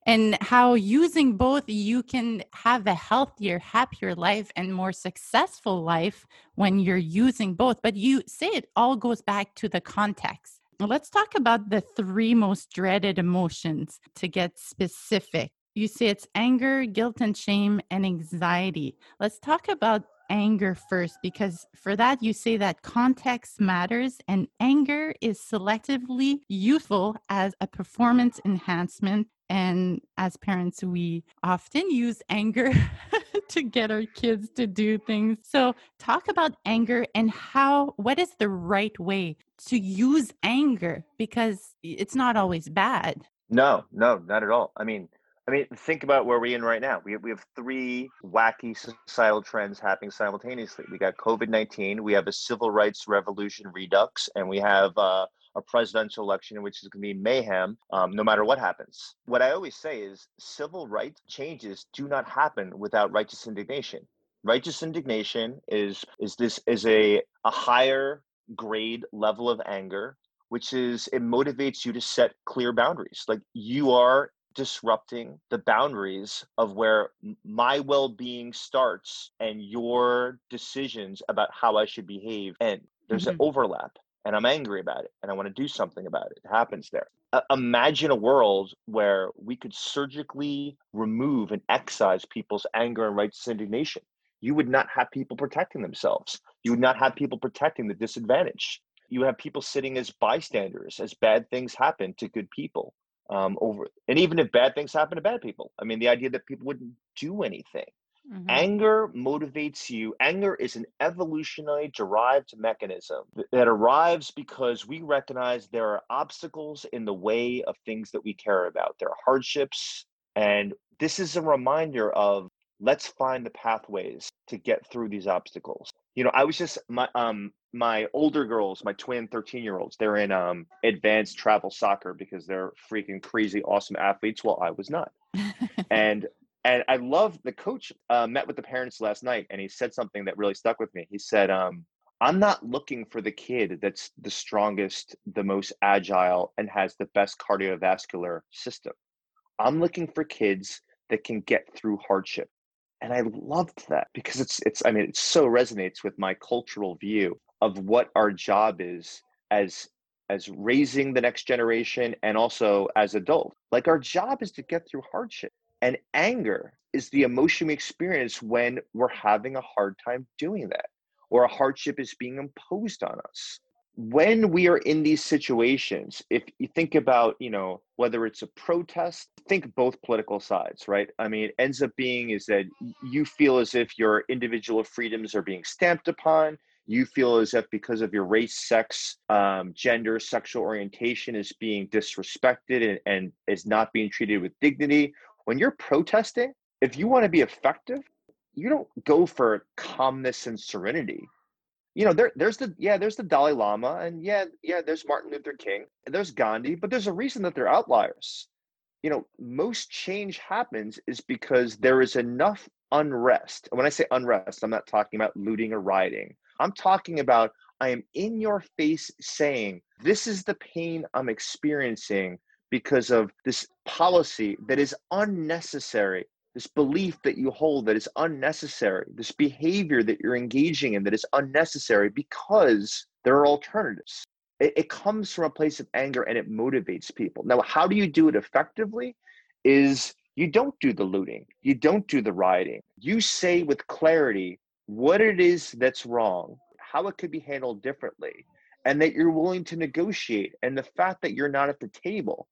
and how using both you can have a healthier happier life and more successful life when you're using both. But you say it all goes back to the context. Let's talk about the three most dreaded emotions to get specific. You say it's anger guilt and shame and anxiety. Let's talk about anger first because for that you say that context matters and anger is selectively useful as a performance enhancement and as parents, we often use anger (laughs) to get our kids to do things. So, talk about anger and how, what is the right way to use anger because it's not always bad. No, no, not at all. I mean, I mean, think about where we're in right now. We have, we have three wacky societal trends happening simultaneously. We got COVID 19, we have a civil rights revolution redux, and we have uh, a presidential election, in which is going to be mayhem um, no matter what happens. What I always say is civil rights changes do not happen without righteous indignation. Righteous indignation is is this is a a higher grade level of anger which is it motivates you to set clear boundaries. Like you are disrupting the boundaries of where my well-being starts and your decisions about how I should behave end. There's mm-hmm. an overlap and I'm angry about it and I want to do something about it. It happens there. Uh, imagine a world where we could surgically remove and excise people's anger and righteous indignation. You would not have people protecting themselves. You would not have people protecting the disadvantaged. You have people sitting as bystanders as bad things happen to good people um, over and even if bad things happen to bad people i mean the idea that people wouldn't do anything mm-hmm. anger motivates you anger is an evolutionary derived mechanism that arrives because we recognize there are obstacles in the way of things that we care about there are hardships and this is a reminder of let's find the pathways to get through these obstacles you know i was just my um my older girls, my twin 13 year olds, they're in um, advanced travel soccer because they're freaking crazy awesome athletes. Well, I was not. (laughs) and and I love the coach uh, met with the parents last night and he said something that really stuck with me. He said, um, I'm not looking for the kid that's the strongest, the most agile, and has the best cardiovascular system. I'm looking for kids that can get through hardship. And I loved that because it's it's I mean it so resonates with my cultural view of what our job is as as raising the next generation and also as adults. Like our job is to get through hardship. And anger is the emotion we experience when we're having a hard time doing that or a hardship is being imposed on us. When we are in these situations, if you think about, you know, whether it's a protest, think both political sides, right? I mean, it ends up being is that you feel as if your individual freedoms are being stamped upon you feel as if because of your race, sex, um, gender, sexual orientation is being disrespected and, and is not being treated with dignity. When you're protesting, if you want to be effective, you don't go for calmness and serenity. You know, there, there's the yeah, there's the Dalai Lama, and yeah, yeah, there's Martin Luther King, and there's Gandhi, but there's a reason that they're outliers. You know, most change happens is because there is enough unrest. And when I say unrest, I'm not talking about looting or rioting. I'm talking about I am in your face saying, this is the pain I'm experiencing because of this policy that is unnecessary, this belief that you hold that is unnecessary, this behavior that you're engaging in that is unnecessary because there are alternatives. It, it comes from a place of anger and it motivates people. Now, how do you do it effectively? Is you don't do the looting, you don't do the rioting. You say with clarity what it is that's wrong, how it could be handled differently, and that you're willing to negotiate. And the fact that you're not at the table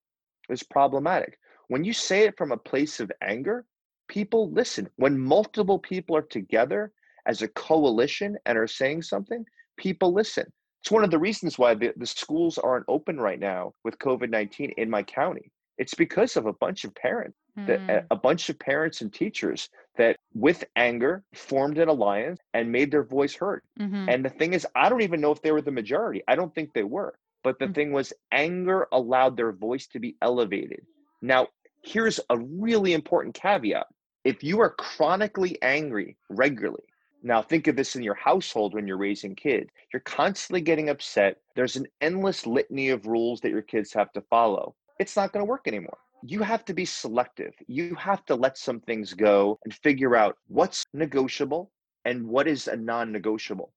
is problematic. When you say it from a place of anger, people listen. When multiple people are together as a coalition and are saying something, people listen. It's one of the reasons why the, the schools aren't open right now with COVID 19 in my county. It's because of a bunch of parents that mm. a bunch of parents and teachers that with anger formed an alliance and made their voice heard mm-hmm. and the thing is i don't even know if they were the majority i don't think they were but the mm-hmm. thing was anger allowed their voice to be elevated now here's a really important caveat if you are chronically angry regularly now think of this in your household when you're raising kids you're constantly getting upset there's an endless litany of rules that your kids have to follow it's not going to work anymore you have to be selective. You have to let some things go and figure out what's negotiable and what is a non negotiable.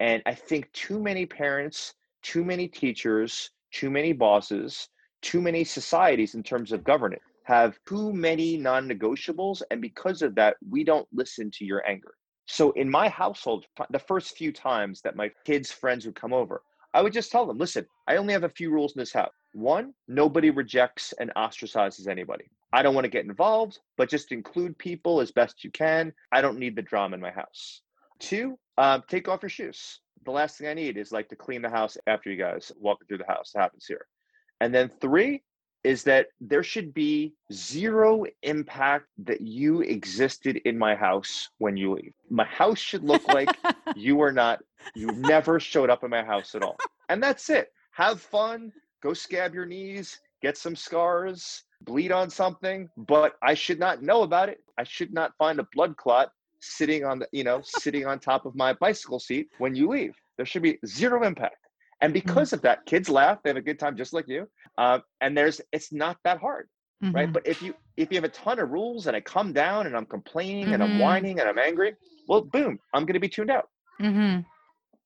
And I think too many parents, too many teachers, too many bosses, too many societies in terms of governance have too many non negotiables. And because of that, we don't listen to your anger. So in my household, the first few times that my kids' friends would come over, I would just tell them, listen, I only have a few rules in this house. One, nobody rejects and ostracizes anybody. I don't want to get involved, but just include people as best you can. I don't need the drama in my house. Two, uh, take off your shoes. The last thing I need is like to clean the house after you guys walk through the house. It happens here. And then three, is that there should be zero impact that you existed in my house when you leave. My house should look like (laughs) you are not, you never showed up in my house at all. And that's it. Have fun, go scab your knees, get some scars, bleed on something, but I should not know about it. I should not find a blood clot sitting on the, you know, sitting on top of my bicycle seat when you leave. There should be zero impact. And mm-hmm. because mm-hmm. of that, kids laugh, they have a good time just like you. Uh, and there's it's not that hard. Mm-hmm. Right. But if you if you have a ton of rules and I come down and I'm complaining mm-hmm. and I'm mm-hmm. whining and I'm angry, well, boom, I'm gonna be tuned out. Mm-hmm.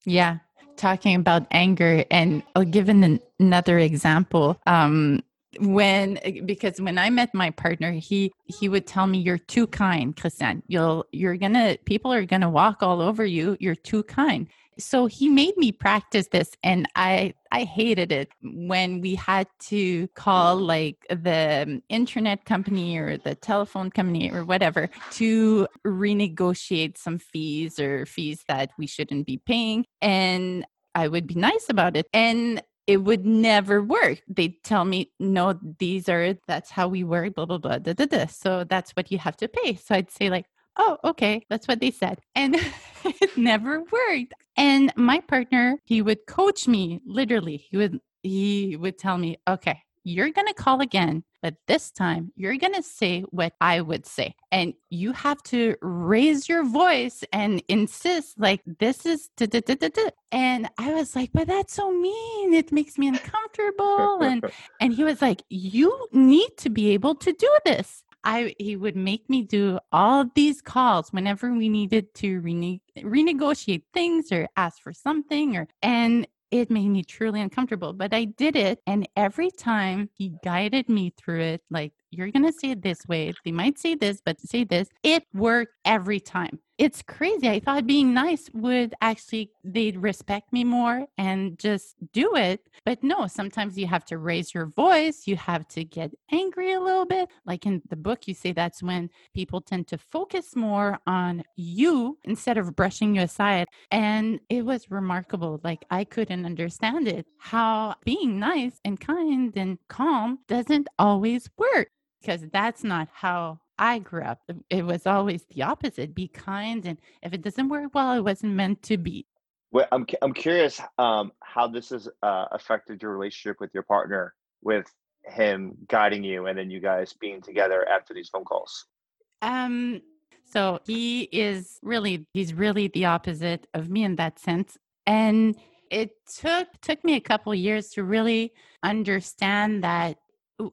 Yeah. Talking about anger, and I'll give an, another example. Um, when eh, because when I met my partner, he he would tell me, "You're too kind, Christian. You'll you're gonna people are gonna walk all over you. You're too kind." So he made me practice this, and I I hated it when we had to call like the um, internet company or the telephone company or whatever to renegotiate some fees or fees that we shouldn't be paying, and I would be nice about it. And it would never work. They'd tell me, no, these are, that's how we work, blah, blah, blah, da, da, da. So that's what you have to pay. So I'd say, like, oh, okay, that's what they said. And (laughs) it never worked. And my partner, he would coach me literally. He would, he would tell me, okay, you're going to call again, but this time you're going to say what I would say. And you have to raise your voice and insist, like, this is. Da, da, da, and I was like, but that's so mean. It makes me uncomfortable. and, (laughs) and he was like, you need to be able to do this. I he would make me do all these calls whenever we needed to rene- renegotiate things or ask for something or and it made me truly uncomfortable, but I did it. And every time he guided me through it, like, you're going to say it this way. They might say this, but say this. It worked every time it's crazy. I thought being nice would actually, they'd respect me more and just do it. But no, sometimes you have to raise your voice. You have to get angry a little bit. Like in the book, you say that's when people tend to focus more on you instead of brushing you aside. And it was remarkable. Like I couldn't understand it, how being nice and kind and calm doesn't always work because that's not how I grew up, it was always the opposite be kind. And if it doesn't work well, it wasn't meant to be. Well, I'm, I'm curious um, how this has uh, affected your relationship with your partner, with him guiding you and then you guys being together after these phone calls. Um, so he is really, he's really the opposite of me in that sense. And it took took me a couple years to really understand that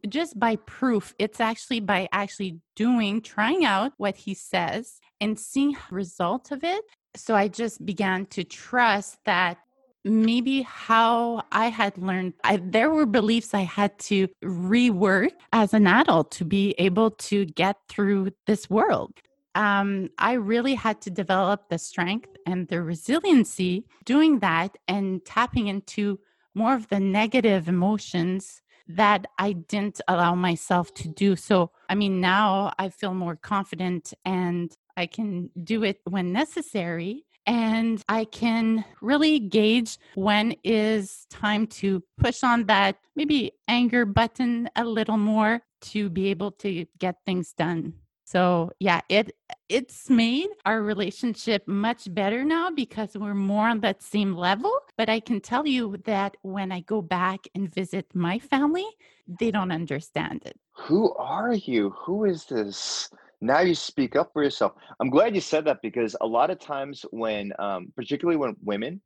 just by proof it's actually by actually doing trying out what he says and seeing result of it. So i just began to trust that maybe how i had learned I, there were beliefs i had to rework as an adult to be able to get through this world. Um, I really had to develop the strength and the resiliency doing that and tapping into more of the negative emotions that I didn't allow myself to do. So, I mean, now I feel more confident and I can do it when necessary. And I can really gauge when is time to push on that maybe anger button a little more to be able to get things done. So yeah, it it's made our relationship much better now because we're more on that same level. But I can tell you that when I go back and visit my family, they don't understand it. Who are you? Who is this? Now you speak up for yourself. I'm glad you said that because a lot of times when, um, particularly when women,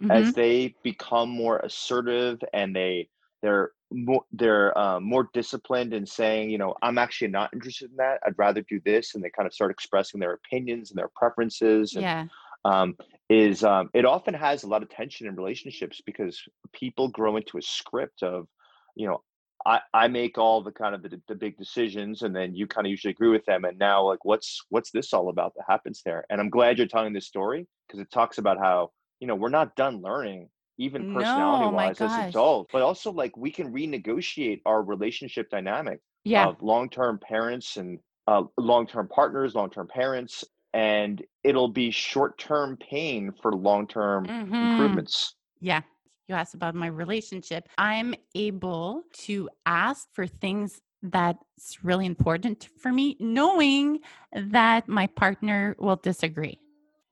mm-hmm. as they become more assertive and they they're more they're uh, more disciplined in saying you know i'm actually not interested in that. I'd rather do this and they kind of start expressing their opinions and their preferences and, yeah. um, is um, it often has a lot of tension in relationships because people grow into a script of you know I, I make all the kind of the, the big decisions and then you kind of usually agree with them and now like what's what's this all about that happens there? And i'm glad you're telling this story because it talks about how you know we're not done learning even personality no, wise as adults, but also like we can renegotiate our relationship dynamic yeah. of long term parents and uh, long term partners, long term parents, and it'll be short term pain for long term mm-hmm. improvements. Yeah, you asked about my relationship, I'm able to ask for things that's really important for me, knowing that my partner will disagree.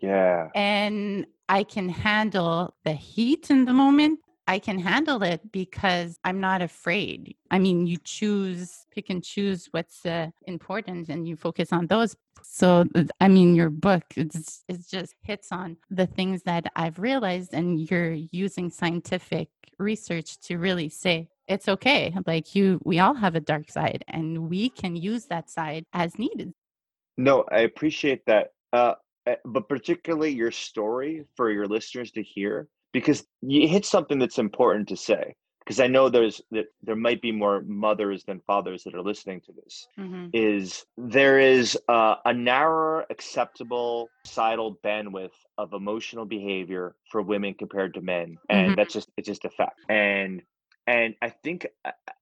Yeah. And I can handle the heat in the moment. I can handle it because I'm not afraid. I mean, you choose, pick and choose what's uh, important and you focus on those. So, I mean, your book it's, it just hits on the things that I've realized, and you're using scientific research to really say it's okay. Like, you, we all have a dark side, and we can use that side as needed. No, I appreciate that. Uh, but particularly your story for your listeners to hear because you hit something that's important to say because I know there's that there might be more mothers than fathers that are listening to this. Mm-hmm. Is there is a, a narrower acceptable societal bandwidth of emotional behavior for women compared to men, and mm-hmm. that's just it's just a fact. And and I think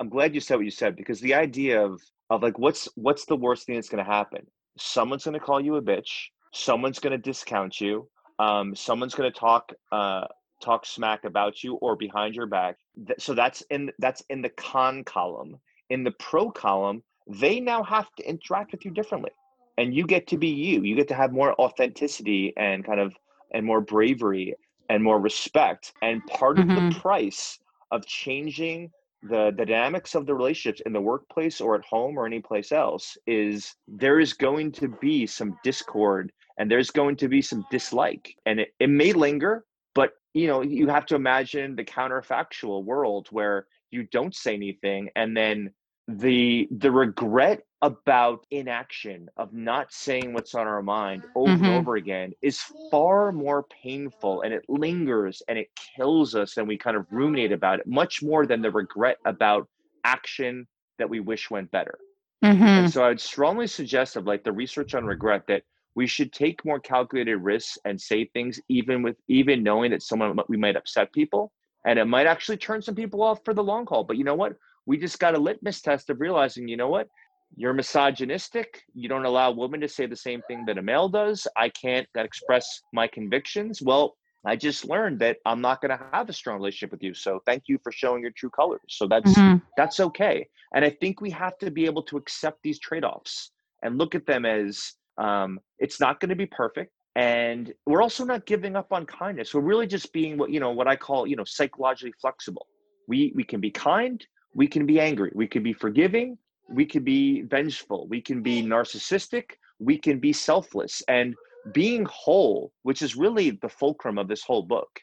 I'm glad you said what you said because the idea of of like what's what's the worst thing that's going to happen? Someone's going to call you a bitch. Someone's going to discount you. Um, someone's going to talk uh, talk smack about you or behind your back. So that's in that's in the con column. In the pro column, they now have to interact with you differently. And you get to be you. You get to have more authenticity and kind of and more bravery and more respect. And part mm-hmm. of the mm-hmm. price of changing the, the dynamics of the relationships in the workplace or at home or any place else is there is going to be some discord and there's going to be some dislike and it, it may linger but you know, you have to imagine the counterfactual world where you don't say anything and then the the regret about inaction of not saying what's on our mind over mm-hmm. and over again is far more painful and it lingers and it kills us and we kind of ruminate about it much more than the regret about action that we wish went better mm-hmm. and so i'd strongly suggest of like the research on regret that we should take more calculated risks and say things even with even knowing that someone we might upset people. And it might actually turn some people off for the long haul. But you know what? We just got a litmus test of realizing you know what? You're misogynistic. You don't allow women to say the same thing that a male does. I can't express my convictions. Well i just learned that i'm not going to have a strong relationship with you. So thank you for showing your true colors. So that's mm-hmm. that's okay. And i think we have to be able to accept these trade-offs and look at them as um, it's not going to be perfect, and we're also not giving up on kindness. We're really just being what you know what I call you know psychologically flexible. We we can be kind, we can be angry, we can be forgiving, we can be vengeful, we can be narcissistic, we can be selfless, and being whole, which is really the fulcrum of this whole book,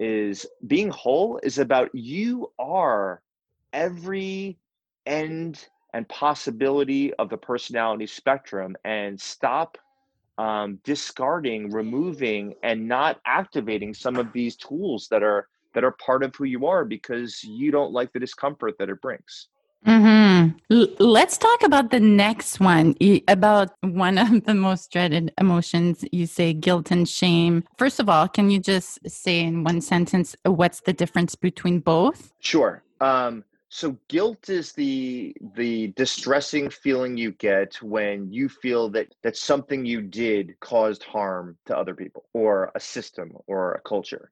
is being whole is about you are every end and possibility of the personality spectrum and stop um, discarding removing and not activating some of these tools that are that are part of who you are because you don't like the discomfort that it brings. Mm-hmm. L- let's talk about the next one. About one (laughs) of the most dreaded emotions you say guilt and shame. First of all can you just say in one sentence what's the difference between both? Sure. Um, so guilt is the the distressing feeling you get when you feel that that something you did caused harm to other people or a system or a culture.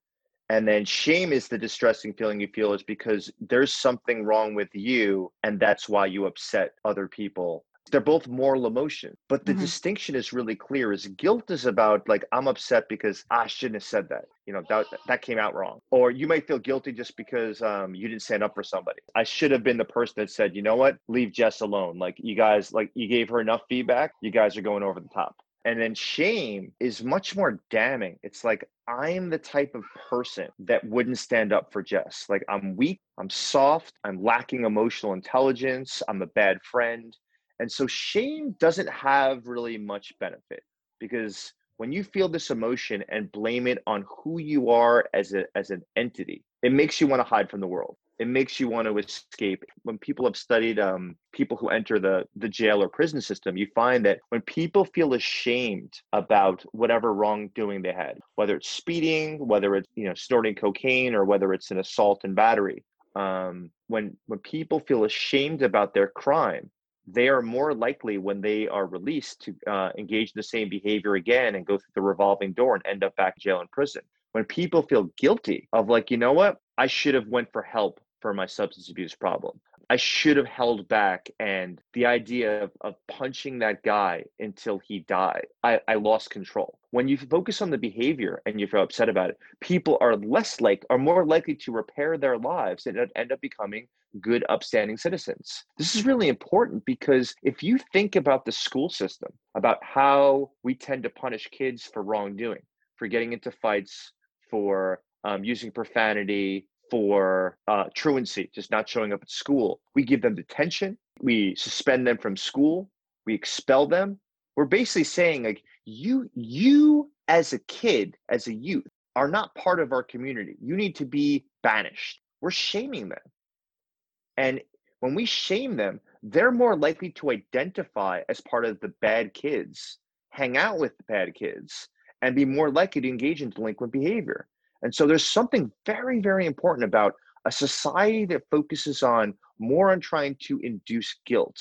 And then shame is the distressing feeling you feel is because there's something wrong with you and that's why you upset other people they're both moral emotion but the mm-hmm. distinction is really clear is guilt is about like i'm upset because i shouldn't have said that you know that that came out wrong or you might feel guilty just because um, you didn't stand up for somebody i should have been the person that said you know what leave jess alone like you guys like you gave her enough feedback you guys are going over the top and then shame is much more damning. It's like, I'm the type of person that wouldn't stand up for Jess. Like, I'm weak, I'm soft, I'm lacking emotional intelligence, I'm a bad friend. And so shame doesn't have really much benefit because when you feel this emotion and blame it on who you are as a as an entity, it makes you want to hide from the world. It makes you want to escape. When people have studied um, people who enter the the jail or prison system, you find that when people feel ashamed about whatever wrongdoing they had, whether it's speeding, whether it's you know snorting cocaine, or whether it's an assault and battery, um, when when people feel ashamed about their crime, they are more likely when they are released to uh, engage the same behavior again and go through the revolving door and end up back in jail and prison. When people feel guilty of like you know what? I should have went for help for my substance abuse problem. I should have held back. And the idea of, of punching that guy until he died, I, I lost control. When you focus on the behavior and you feel upset about it, people are less like, are more likely to repair their lives and end up becoming good, upstanding citizens. This is really important because if you think about the school system, about how we tend to punish kids for wrongdoing, for getting into fights, for um, using profanity, for uh, truancy, just not showing up at school. We give them detention. We suspend them from school. We expel them. We're basically saying like you, you as a kid, as a youth, are not part of our community. You need to be banished. We're shaming them. And when we shame them, they're more likely to identify as part of the bad kids, hang out with the bad kids, and be more likely to engage in delinquent behavior. And so there's something very, very important about a society that focuses on more on trying to induce guilt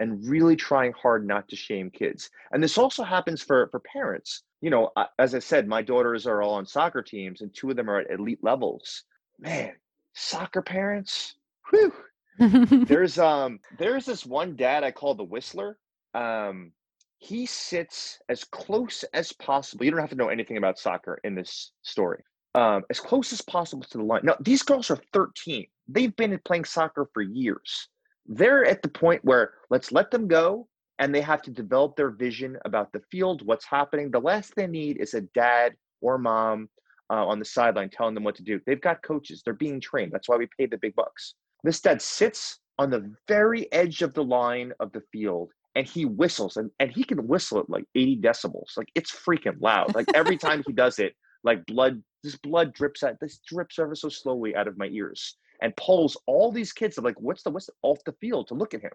and really trying hard not to shame kids. And this also happens for, for parents. You know, as I said, my daughters are all on soccer teams and two of them are at elite levels. Man, soccer parents, whew. (laughs) there's um there's this one dad I call the whistler. Um he sits as close as possible. You don't have to know anything about soccer in this story um, as close as possible to the line. Now, these girls are 13. They've been playing soccer for years. They're at the point where let's let them go and they have to develop their vision about the field, what's happening. The last they need is a dad or mom uh, on the sideline telling them what to do. They've got coaches, they're being trained. That's why we pay the big bucks. This dad sits on the very edge of the line of the field and he whistles and, and he can whistle at like 80 decibels. Like it's freaking loud. Like every time he does it, like blood this blood drips out this drips ever so slowly out of my ears and pulls all these kids. I'm like what's the what's the, off the field to look at him?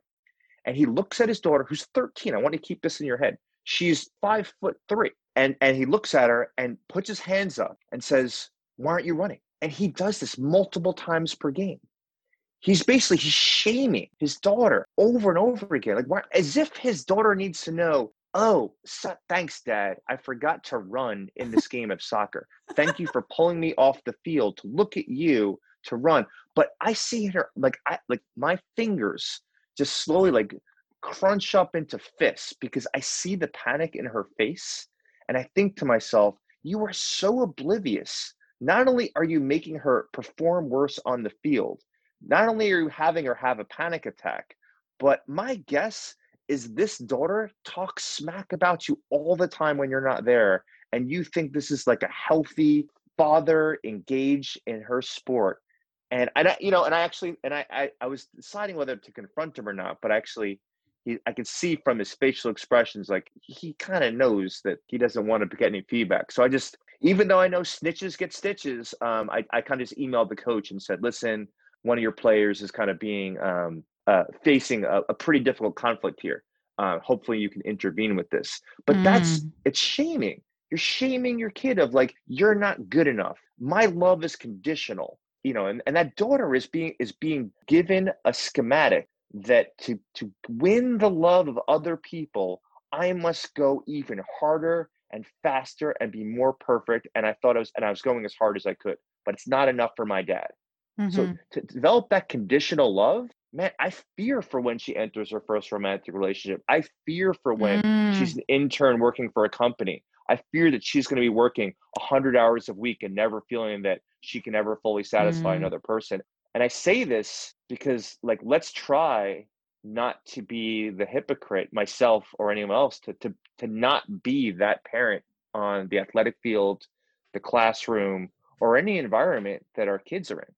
And he looks at his daughter who's 13 i want to keep this in your head. She's five foot three. And and he looks at her and puts his hands up and says why aren't you running? And he does this multiple times per game. He's basically he's shaming his daughter over and over again. Like why, as if his daughter needs to know Oh, so, thanks, Dad. I forgot to run in this game of soccer. Thank you for pulling me off the field to look at you to run. But I see her like I like my fingers just slowly like crunch up into fists because I see the panic in her face, and I think to myself, you are so oblivious. Not only are you making her perform worse on the field, not only are you having her have a panic attack, but my guess is this daughter talks smack about you all the time when you're not there and you think this is like a healthy father engaged in her sport and I, you know and i actually and I, I i was deciding whether to confront him or not but actually he i could see from his facial expressions like he kind of knows that he doesn't want to get any feedback so i just even though i know snitches get stitches um i, I kind of just emailed the coach and said listen one of your players is kind of being um uh, facing a, a, pretty difficult conflict here. Uh, hopefully, you can intervene with this. But mm. that's it's shaming. You're shaming your kid of like you're not good enough. My love is conditional. You know, and, and that daughter is being is being given a schematic that to to win the love of other people, I must go even harder and faster and be more perfect. And I thought I was and I was going as hard as I could, but it's not enough for my dad. Mm-hmm. So to develop that conditional love man, I fear for when she enters her first romantic relationship. I fear for when mm. she's an intern working for a company. I fear that she's going to be working 100 hours a week and never feeling that she can ever fully satisfy mm. another person. And I say this because, like, let's try not to be the hypocrite, myself or anyone else, to, to, to not be that parent on the athletic field, the classroom, or any environment that our kids are in.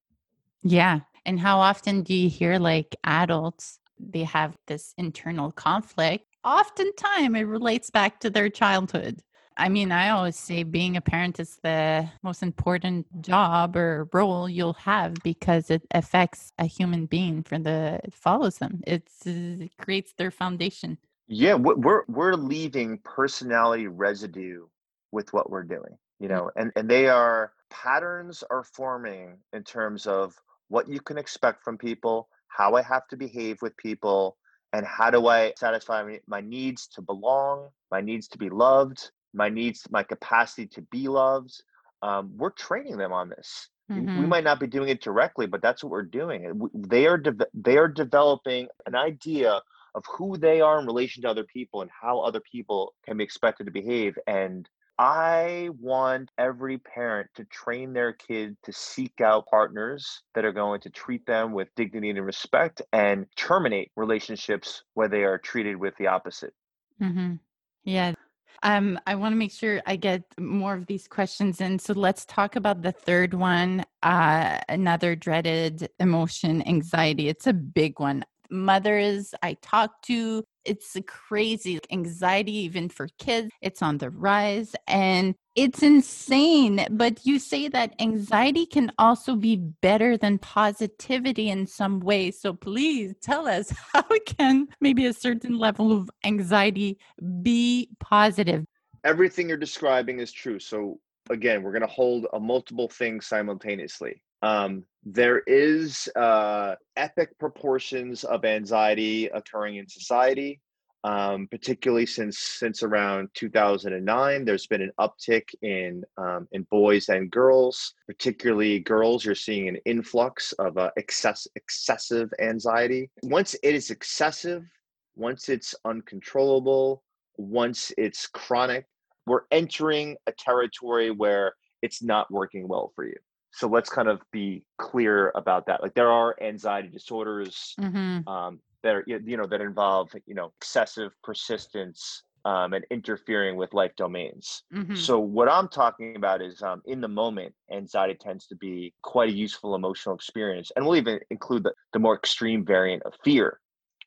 Yeah. And how often do you hear like adults, they have this internal conflict? Oftentimes it relates back to their childhood. I mean, I always say being a parent is the most important job or role you'll have because it affects a human being for the it follows them. It's, it creates their foundation. Yeah, we're we're leaving personality residue with what we're doing, you mm. know, and and they are patterns are forming in terms of what you can expect from people, how I have to behave with people, and how do I satisfy my needs to belong, my needs to be loved, my needs, my capacity to be loved. Um, we're training them on this. Mm-hmm. We might not be doing it directly, but that's what we're doing. They are de- they are developing an idea of who they are in relation to other people and how other people can be expected to behave. And I want every parent to train their kid to seek out partners that are going to treat them with dignity and respect and terminate relationships where they are treated with the opposite. Mm-hmm. Yeah. Um, I want to make sure I get more of these questions in. So let's talk about the third one, uh, another dreaded emotion, anxiety. It's a big one mothers I talk to. It's crazy. Anxiety, even for kids, it's on the rise and it's insane. But you say that anxiety can also be better than positivity in some way. So please tell us (laughs) how can maybe a certain level of anxiety be positive? Everything you're describing is true. So again, we're going to hold a multiple things simultaneously. Um, there is uh, epic proportions of anxiety occurring in society, um, particularly since since around 2009. There's been an uptick in um, in boys and girls, particularly girls. You're seeing an influx of uh, excess excessive anxiety. Once it is excessive, once it's uncontrollable, once it's chronic, we're entering a territory where it's not working well for you so let's kind of be clear about that like there are anxiety disorders mm-hmm. um, that are you know that involve you know excessive persistence um, and interfering with life domains. Mm-hmm. So what I'm talking about is um, in the moment, anxiety tends to be quite a useful emotional experience, and we'll even include the, the more extreme variant of fear.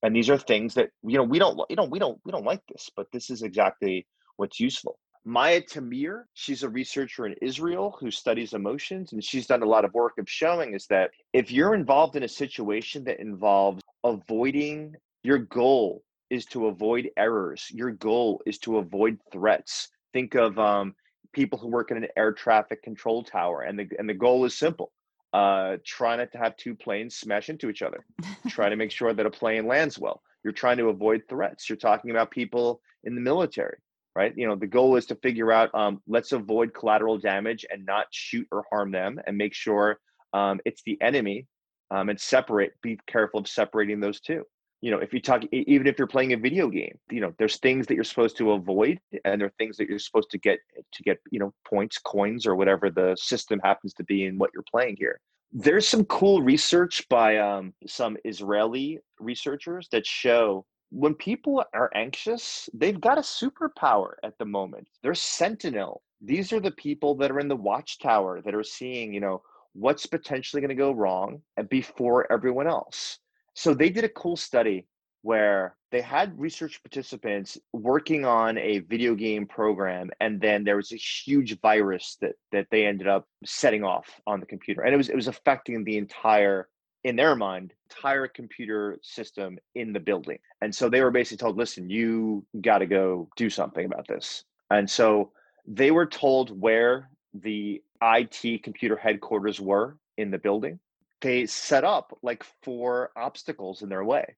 And these are things that you know we don't you know we don't we don't like this, but this is exactly what's useful. Maya Tamir, she's a researcher in Israel who studies emotions, and she's done a lot of work of showing is that if you're involved in a situation that involves avoiding your goal is to avoid errors, your goal is to avoid threats. Think of um, people who work in an air traffic control tower, and the and the goal is simple: uh, try not to have two planes smash into each other. try to make sure that a plane lands well. You're trying to avoid threats. You're talking about people in the military right? You know, the goal is to figure out um, let's avoid collateral damage and not shoot or harm them, and make sure um, it's the enemy um, and separate. Be careful of separating those two. You know, if you talk, even if you're playing a video game, you know, there's things that you're supposed to avoid, and there are things that you're supposed to get to get, you know, points, coins, or whatever the system happens to be in what you're playing here. There's some cool research by um, some Israeli researchers that show when people are anxious, they've got a superpower at the moment. They're sentinel. These are the people that are in the watchtower that are seeing, you know, what's potentially going to go wrong uh, before everyone else. So they did a cool study where they had research participants working on a video game program and then there was a huge virus that that they ended up setting off on the computer and it was it was affecting the entire in their mind, entire computer system in the building. And so they were basically told, listen, you got to go do something about this. And so they were told where the IT computer headquarters were in the building. They set up like four obstacles in their way.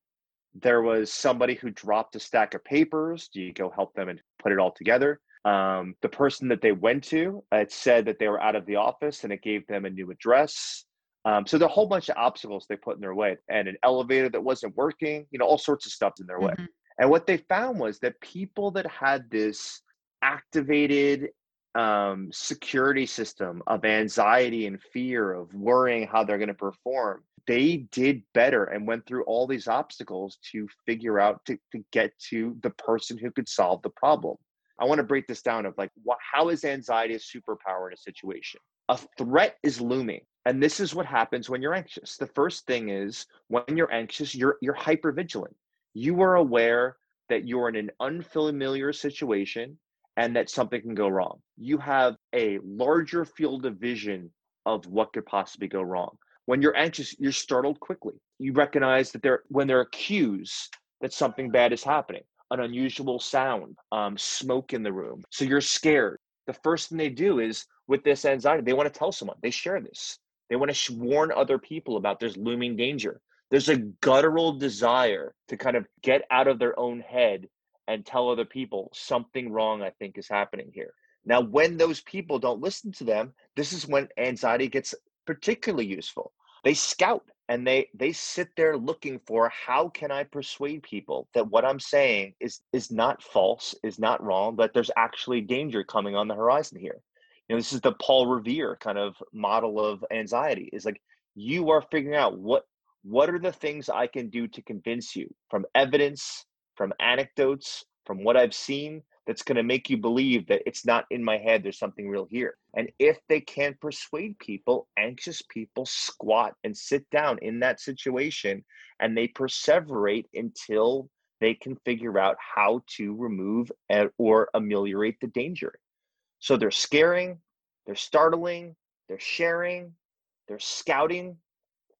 There was somebody who dropped a stack of papers. Do you go help them and put it all together? Um, the person that they went to, it said that they were out of the office and it gave them a new address. Um, so there are a whole bunch of obstacles they put in their way, and an elevator that wasn't working, you know, all sorts of stuff in their mm-hmm. way. And what they found was that people that had this activated um, security system of anxiety and fear of worrying how they're going to perform, they did better and went through all these obstacles to figure out to, to get to the person who could solve the problem. I want to break this down of like, what, how is anxiety a superpower in a situation? A threat is looming and this is what happens when you're anxious. The first thing is when you're anxious you're you're hyper vigilant you are aware that you're in an unfamiliar situation and that something can go wrong. You have a larger field of vision of what could possibly go wrong. When you're anxious you're startled quickly. You recognize that there when there are cues that something bad is happening an unusual sound um, smoke in the room. So you're scared. The first thing they do is with this anxiety they want to tell someone. They share this they want to warn other people about this looming danger. There's a guttural desire to kind of get out of their own head and tell other people something wrong, I think, is happening here. Now, when those people don't listen to them, this is when anxiety gets particularly useful. They scout and they they sit there looking for how can I persuade people that what I'm saying is is not false, is not wrong, but there's actually danger coming on the horizon here. You know, this is the Paul Revere kind of model of anxiety. Is like you are figuring out what what are the things I can do to convince you from evidence, from anecdotes, from what I've seen that's going to make you believe that it's not in my head, there's something real here. And if they can't persuade people, anxious people squat and sit down in that situation and they perseverate until they can figure out how to remove eh, or ameliorate the danger. So they're scaring, they're startling, they're sharing, they're scouting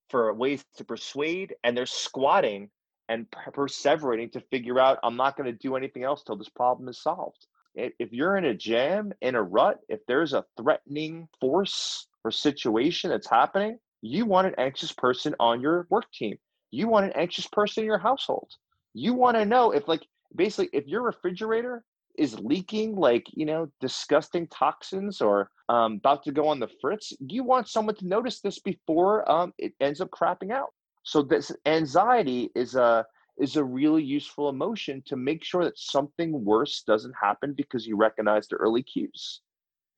for ways to persuade, and they're squatting and perseverating to figure out I'm not going to do anything else till this problem is solved. If you're in a jam, in a rut, if there's a threatening force or situation that's happening, you want an anxious person on your work team. You want an anxious person in your household. You want to know if, like, basically, if your refrigerator is leaking like you know disgusting toxins or um, about to go on the fritz you want someone to notice this before um, it ends up crapping out. So this anxiety is a is a really useful emotion to make sure that something worse doesn't happen because you recognize the early cues.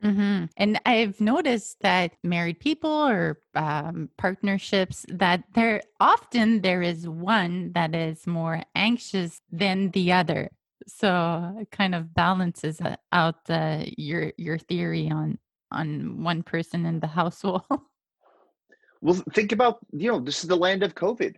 Mm-hmm. And I've noticed that married people or um, partnerships that there often there is one that is more anxious than the other so it kind of balances uh, out uh, your your theory on on one person in the (laughs) household. well, think about you know this is the land of COVID.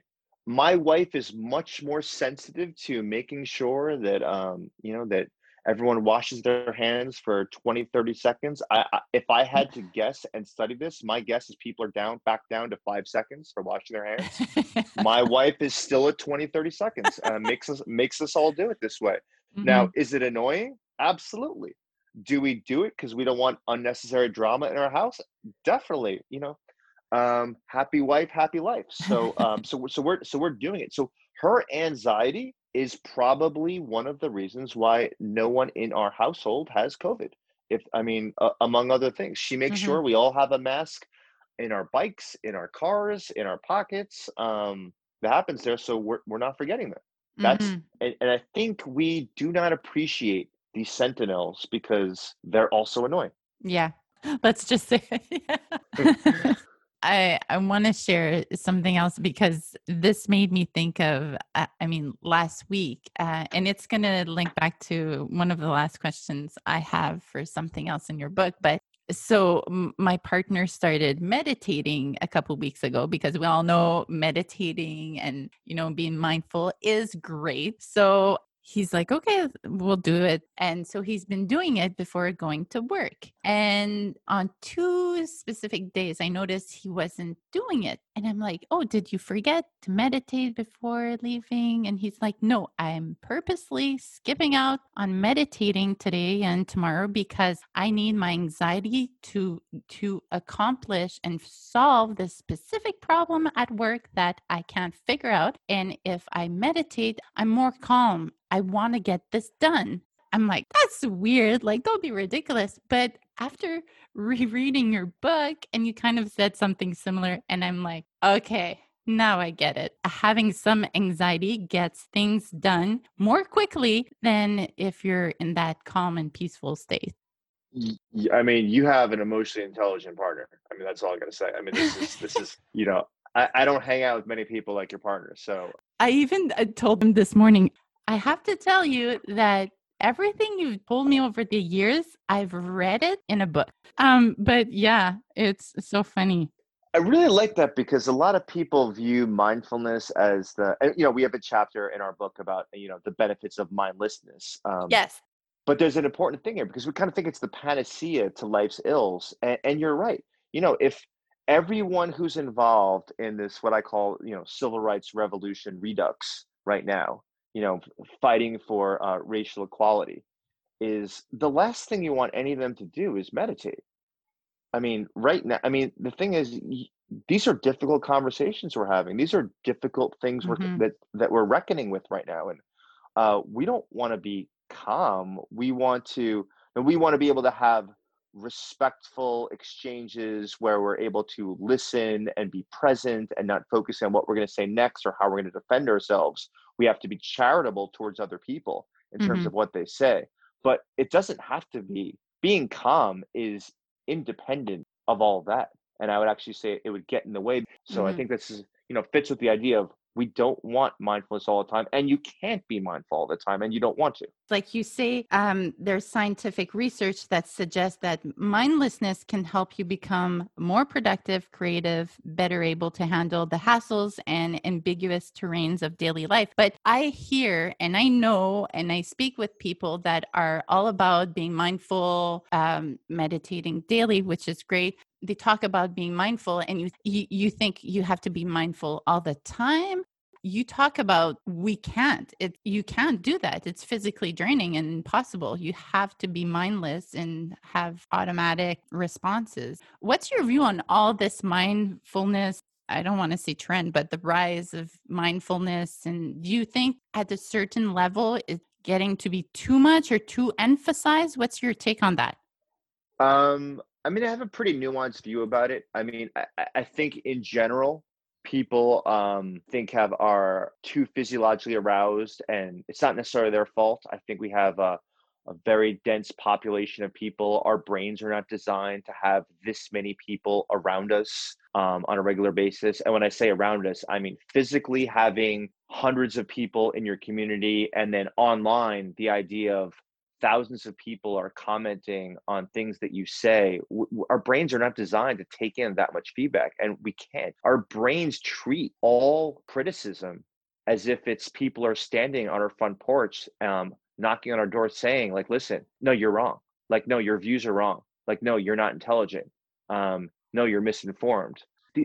My wife is much more sensitive to making sure that um, you know that everyone washes their hands for 20 30 seconds I, I, if i had to guess and study this my guess is people are down back down to five seconds for washing their hands (laughs) my wife is still at 20 30 seconds uh, makes us makes us all do it this way Mm-hmm. Now, is it annoying? Absolutely. Do we do it because we don't want unnecessary drama in our house? Definitely. You know, um, happy wife, happy life. So, um, so, so we're so we're doing it. So her anxiety is probably one of the reasons why no one in our household has COVID. If I mean, uh, among other things, she makes mm-hmm. sure we all have a mask in our bikes, in our cars, in our pockets. Um, that happens there, so we're we're not forgetting that. That's mm-hmm. and, and I think we do not appreciate these sentinels because they're also annoying. Yeah. (gasps) Let's just say (laughs) (laughs) (laughs) I I want to share something else because this made me think of uh, I mean last week uh, and it's going to link back to one of the last questions I have for something else in your book but so my partner started meditating a couple weeks ago because we all know meditating and you know being mindful is great. So he's like, okay, we'll do it. And so he's been doing it before going to work. And on two specific days, I noticed he wasn't doing it. And I'm like, oh, did you forget to meditate before leaving? And he's like, no, I'm purposely skipping out on meditating today and tomorrow because I need my anxiety to to accomplish and solve this specific problem at work that I can't figure out. And if I meditate, I'm more calm I want to get this done. I'm like, that's weird. Like, don't be ridiculous. But after (laughs) rereading your book, and you kind of said something similar, and I'm like, okay, now I get it. Having some anxiety gets things done more quickly than if you're in that calm and peaceful state. I mean, you have an emotionally intelligent partner. I mean, that's all I got to say. I mean, this is, this is, you know, I, I don't hang out with many people like your partner. So I even uh, told him this morning, I have to tell you that everything you've told me over the years, I've read it in a book. Um, but yeah, it's so funny. I really like that because a lot of people view mindfulness as the, you know, we have a chapter in our book about, you know, the benefits of mindlessness. Um, yes. But there's an important thing here because we kind of think it's the panacea to life's ills. And, and you're right. You know, if everyone who's involved in this, what I call, you know, civil rights revolution redux right now, you know, fighting for uh, racial equality, is the last thing you want any of them to do is meditate. I mean, right now, I mean, the thing is, these are difficult conversations we're having. These are difficult things mm-hmm. we're, that that we're reckoning with right now, and uh, we don't want to be calm. We want to, and we want to be able to have respectful exchanges where we're able to listen and be present and not focus on what we're going to say next or how we're going to defend ourselves. We have to be charitable towards other people in terms Mm-hmm. of what they say. But it doesn't have to be. Being calm is independent of all that. And I would actually say it would get in the way. So I Mhm. think this is, you know, fits with the idea of we don't want mindfulness all the time and you can't be mindful all the time and you don't want to. like you say, um, there's scientific research that suggests that mindlessness can help you become more productive, creative, better able to handle the hassles and ambiguous terrains of daily life. But I hear and I know and I speak with people that are all about being mindful, um, meditating daily, which is great. They talk about being mindful, and you, you you think you have to be mindful all the time. You talk about we can't. It you can't do that. It's physically draining and impossible. You have to be mindless and have automatic responses. What's your view on all this mindfulness? I don't want to say trend but the rise of mindfulness and do you think at a certain level it's getting to be too much or too emphasized? What's your take on that? Um, I mean, I have a pretty nuanced view about it. I mean, I, I- think in general, people um, think have are too physiologically aroused, and it's not necessarily their fault. I think we have a, a very dense population of people. Our brains are not designed to have this many people around us um, on a regular basis. And when I say around us, I mean physically having hundreds of people in your community, and then online, the idea of thousands of people are commenting on things that you say w- our brains are not designed to take in that much feedback and we can't. Our brains treat all criticism as if it's people are standing on our front porch um, knocking on our door saying like listen no you're wrong. Like no your views are wrong. Like no you're not intelligent. Um, no you're misinformed.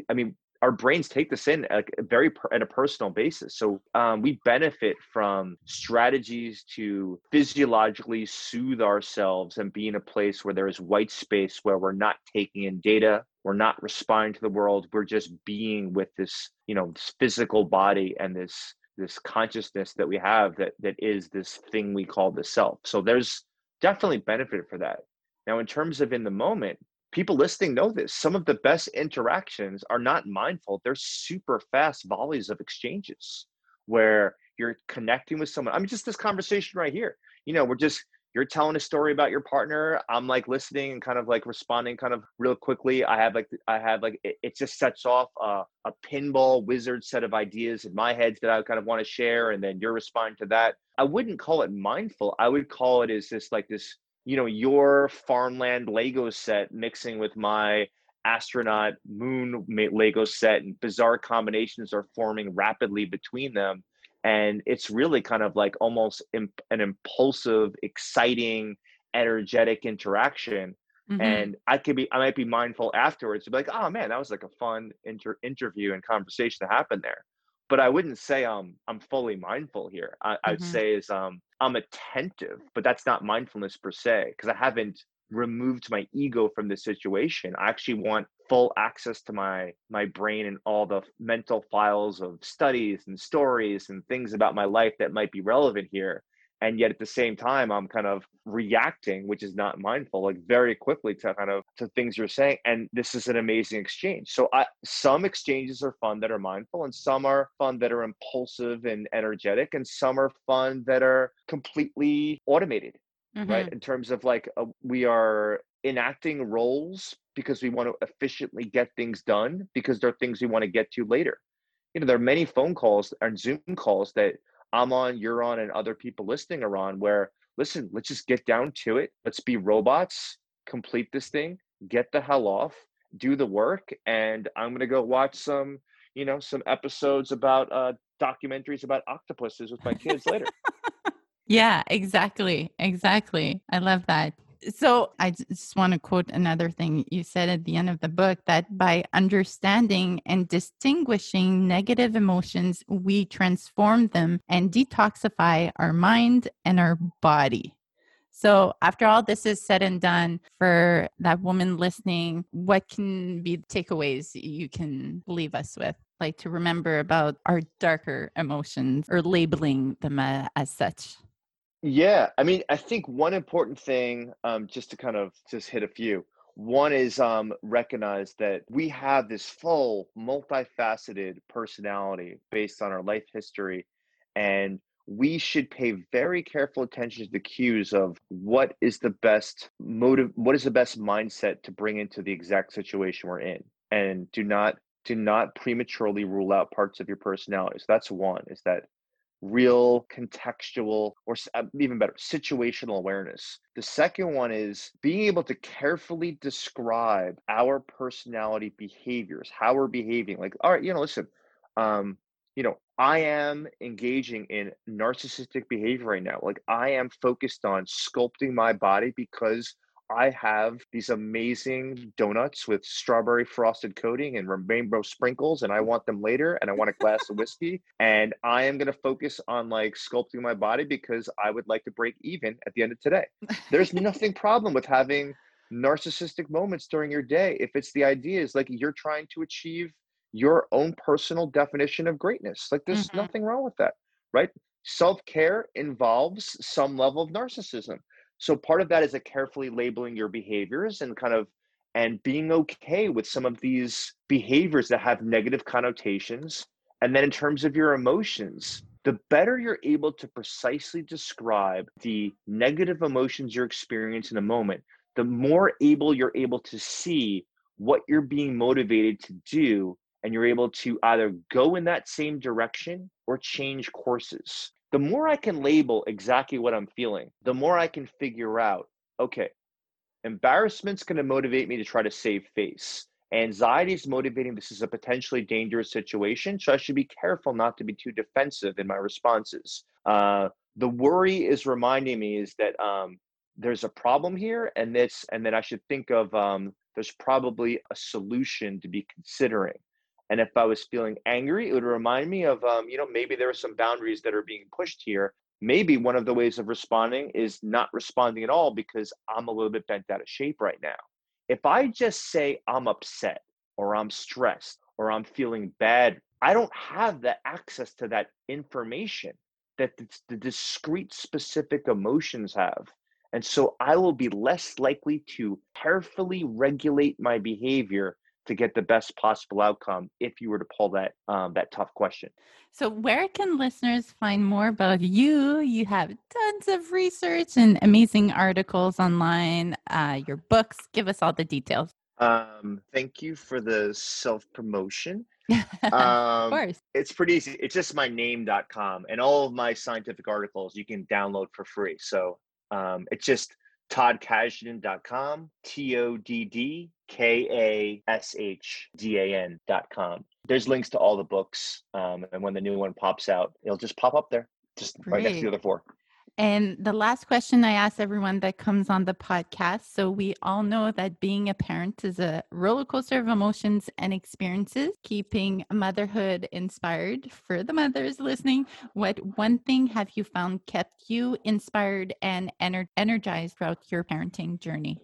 I mean our brains take this in very per, at a personal basis. So um, we benefit from strategies to physiologically soothe ourselves and be in a place where there is white space where we're not taking in data we're not responding to the world we're just being with this you know this physical body and this this consciousness that we have that that is this thing we call the self. So there's definitely benefit for that. Now in terms of in the moment people listening know this. Some of the best interactions are not mindful. They're super fast volleys of exchanges where you're connecting with someone. I mean, just this conversation right here. You know, we're just you're telling a story about your partner. I'm like listening and kind of like responding kind of real quickly. I have like I have like it, it just sets off a, a pinball wizard set of ideas in my head that I kind of want to share, and then you're responding to that. I wouldn't call it mindful. I would call it as this like this you know your farmland lego set mixing with my astronaut moon lego set and bizarre combinations are forming rapidly between them and it's really kind of like almost imp- an impulsive exciting energetic interaction Mhm. and i could be i might be mindful afterwards to be like oh man that was like a fun inter- interview and conversation that happened there but i wouldn't say um i'm fully mindful here I, i'd Mhm. say is um i'm attentive but that's not mindfulness per se because i haven't removed my ego from the situation. I actually want full access to my my brain and all the mental files of studies and stories and things about my life that might be relevant here and yet at the same time i'm kind of reacting which is not mindful like very quickly to kind of to things you're saying and this is an amazing exchange. So i some exchanges are fun that are mindful and some are fun that are impulsive and energetic and some are fun that are completely automated Mhm. right in terms of like uh, we are enacting roles because we want to efficiently get things done because there are things we want to get to later. You know there are many phone calls and zoom calls that i'm on you're on and other people listening are on where listen let's just get down to it let's be robots complete this thing get the hell off do the work and i'm going to go watch some you know some episodes about uh documentaries about octopuses with my kids later (laughs) Yeah, exactly. Exactly. I love that. So I just want to quote another thing you said at the end of the book that by understanding and distinguishing negative emotions, we transform them and detoxify our mind and our body. So, after all this is said and done, for that woman listening, what can be the takeaways you can leave us with? Like to remember about our darker emotions or labeling them uh, as such? Yeah, I mean, I think one important thing, um, just to kind of just hit a few. One is um, recognize that we have this full, multifaceted personality based on our life history, and we should pay very careful attention to the cues of what is the best motive, what is the best mindset to bring into the exact situation we're in, and do not do not prematurely rule out parts of your personality. So that's one. Is that real contextual or uh, even better situational awareness. The second one is being able to carefully describe our personality behaviors how we're behaving like all right you know listen um you know i am engaging in narcissistic behavior right now. Like i am focused on sculpting my body because I have these amazing donuts with strawberry frosted coating and rainbow sprinkles, and I want them later. And I want a glass of whiskey. And I am going to focus on like sculpting my body because I would like to break even at the end of today. There's nothing (laughs) problem with having narcissistic moments during your day if it's the idea is like you're trying to achieve your own personal definition of greatness. Like there's mm-hmm. nothing wrong with that, right? Self care involves some level of narcissism so part of that is a carefully labeling your behaviors and kind of and being okay with some of these behaviors that have negative connotations. And then in terms of your emotions, the better you're able to precisely describe the negative emotions you're experiencing in a moment, the more able you're able to see what you're being motivated to do and you're able to either go in that same direction or change courses the more I can label exactly what I'm feeling, the more I can figure out, okay, embarrassment's going to motivate me to try to save face. Anxiety is motivating this is a potentially dangerous situation, so I should be careful not to be too defensive in my responses. Uh, the worry is reminding me is that um, there's a problem here, and this, and then I should think of um, there's probably a solution to be considering. And if I was feeling angry, it would remind me of, um, you know, maybe there are some boundaries that are being pushed here. Maybe one of the ways of responding is not responding at all because I'm a little bit bent out of shape right now. If I just say I'm upset or I'm stressed or I'm feeling bad, I don't have the access to that information that the discrete specific emotions have. And so I will be less likely to carefully regulate my behavior to get the best possible outcome if you were to pull that um, that tough question. So, where can listeners find more about you? You have tons of research and amazing articles online. Uh, your books. Give us all the details. Um, thank you for the self promotion. (laughs) Um, of course. It's pretty easy. It's just my name.com and all of my scientific articles you can download for free. So um, it's just toddkashdan.com, T O D D K A S H D A N.com. There's links to all the books. Um, and when the new one pops out, it'll just pop up there, just Great. right next to the other four. And the last question I ask everyone that comes on the podcast. So, we all know that being a parent is a roller coaster of emotions and experiences. Keeping motherhood inspired for the mothers listening, what one thing have you found kept you inspired and ener- energized throughout your parenting journey?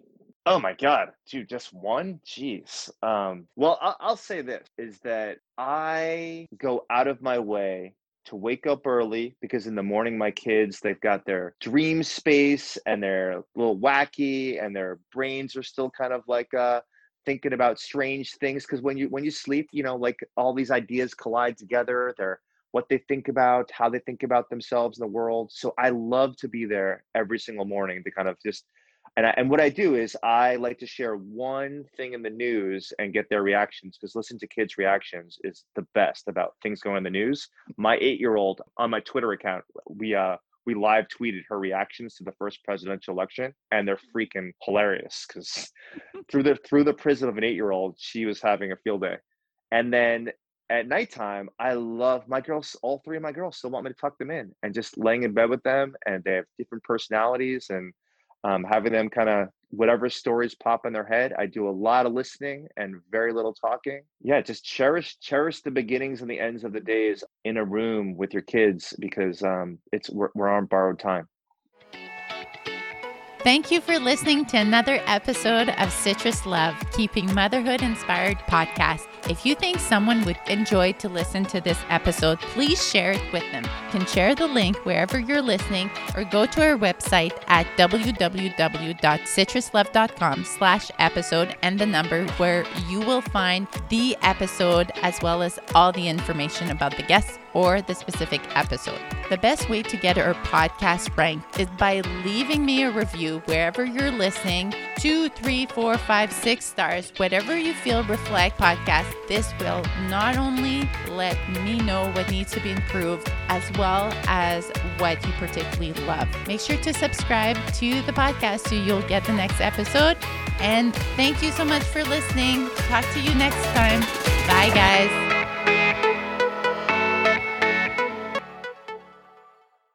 Oh my God, dude, just one? Jeez. Um, well, I'll, I'll say this is that I go out of my way to wake up early because in the morning my kids they've got their dream space and they're a little wacky and their brains are still kind of like uh thinking about strange things because when you when you sleep you know like all these ideas collide together they're what they think about how they think about themselves in the world. So i love to be there every single morning to kind of just and, I, and what I do is I like to share one thing in the news and get their reactions because listening to kids' reactions is the best about things going in the news. My eight-year-old on my Twitter account, we uh we live tweeted her reactions to the first presidential election, and they're freaking hilarious because (laughs) through the through the prism of an eight-year-old, she was having a field day. And then at nighttime, I love my girls. All three of my girls still want me to tuck them in and just laying in bed with them, and they have different personalities and um, having them kind of whatever stories pop in their head. I do a lot of listening and very little talking. Yeah, just cherish cherish the beginnings and the ends of the days in a room with your kids because um, it's we're, we're on borrowed time. Thank you for listening to another episode of Citrus Love, Keeping Motherhood Inspired podcast. If you think someone would enjoy to listen to this episode, please share it with them. You can share the link wherever you're listening or go to our website at www.citruslove.com slash episode and the number where you will find the episode as well as all the information about the guests or the specific episode. The best way to get our podcast ranked is by leaving me a review wherever you're listening two, three, four, five, six stars, whatever you feel reflect podcast. This will not only let me know what needs to be improved as well as what you particularly love. Make sure to subscribe to the podcast so you'll get the next episode. And thank you so much for listening. Talk to you next time. Bye, guys.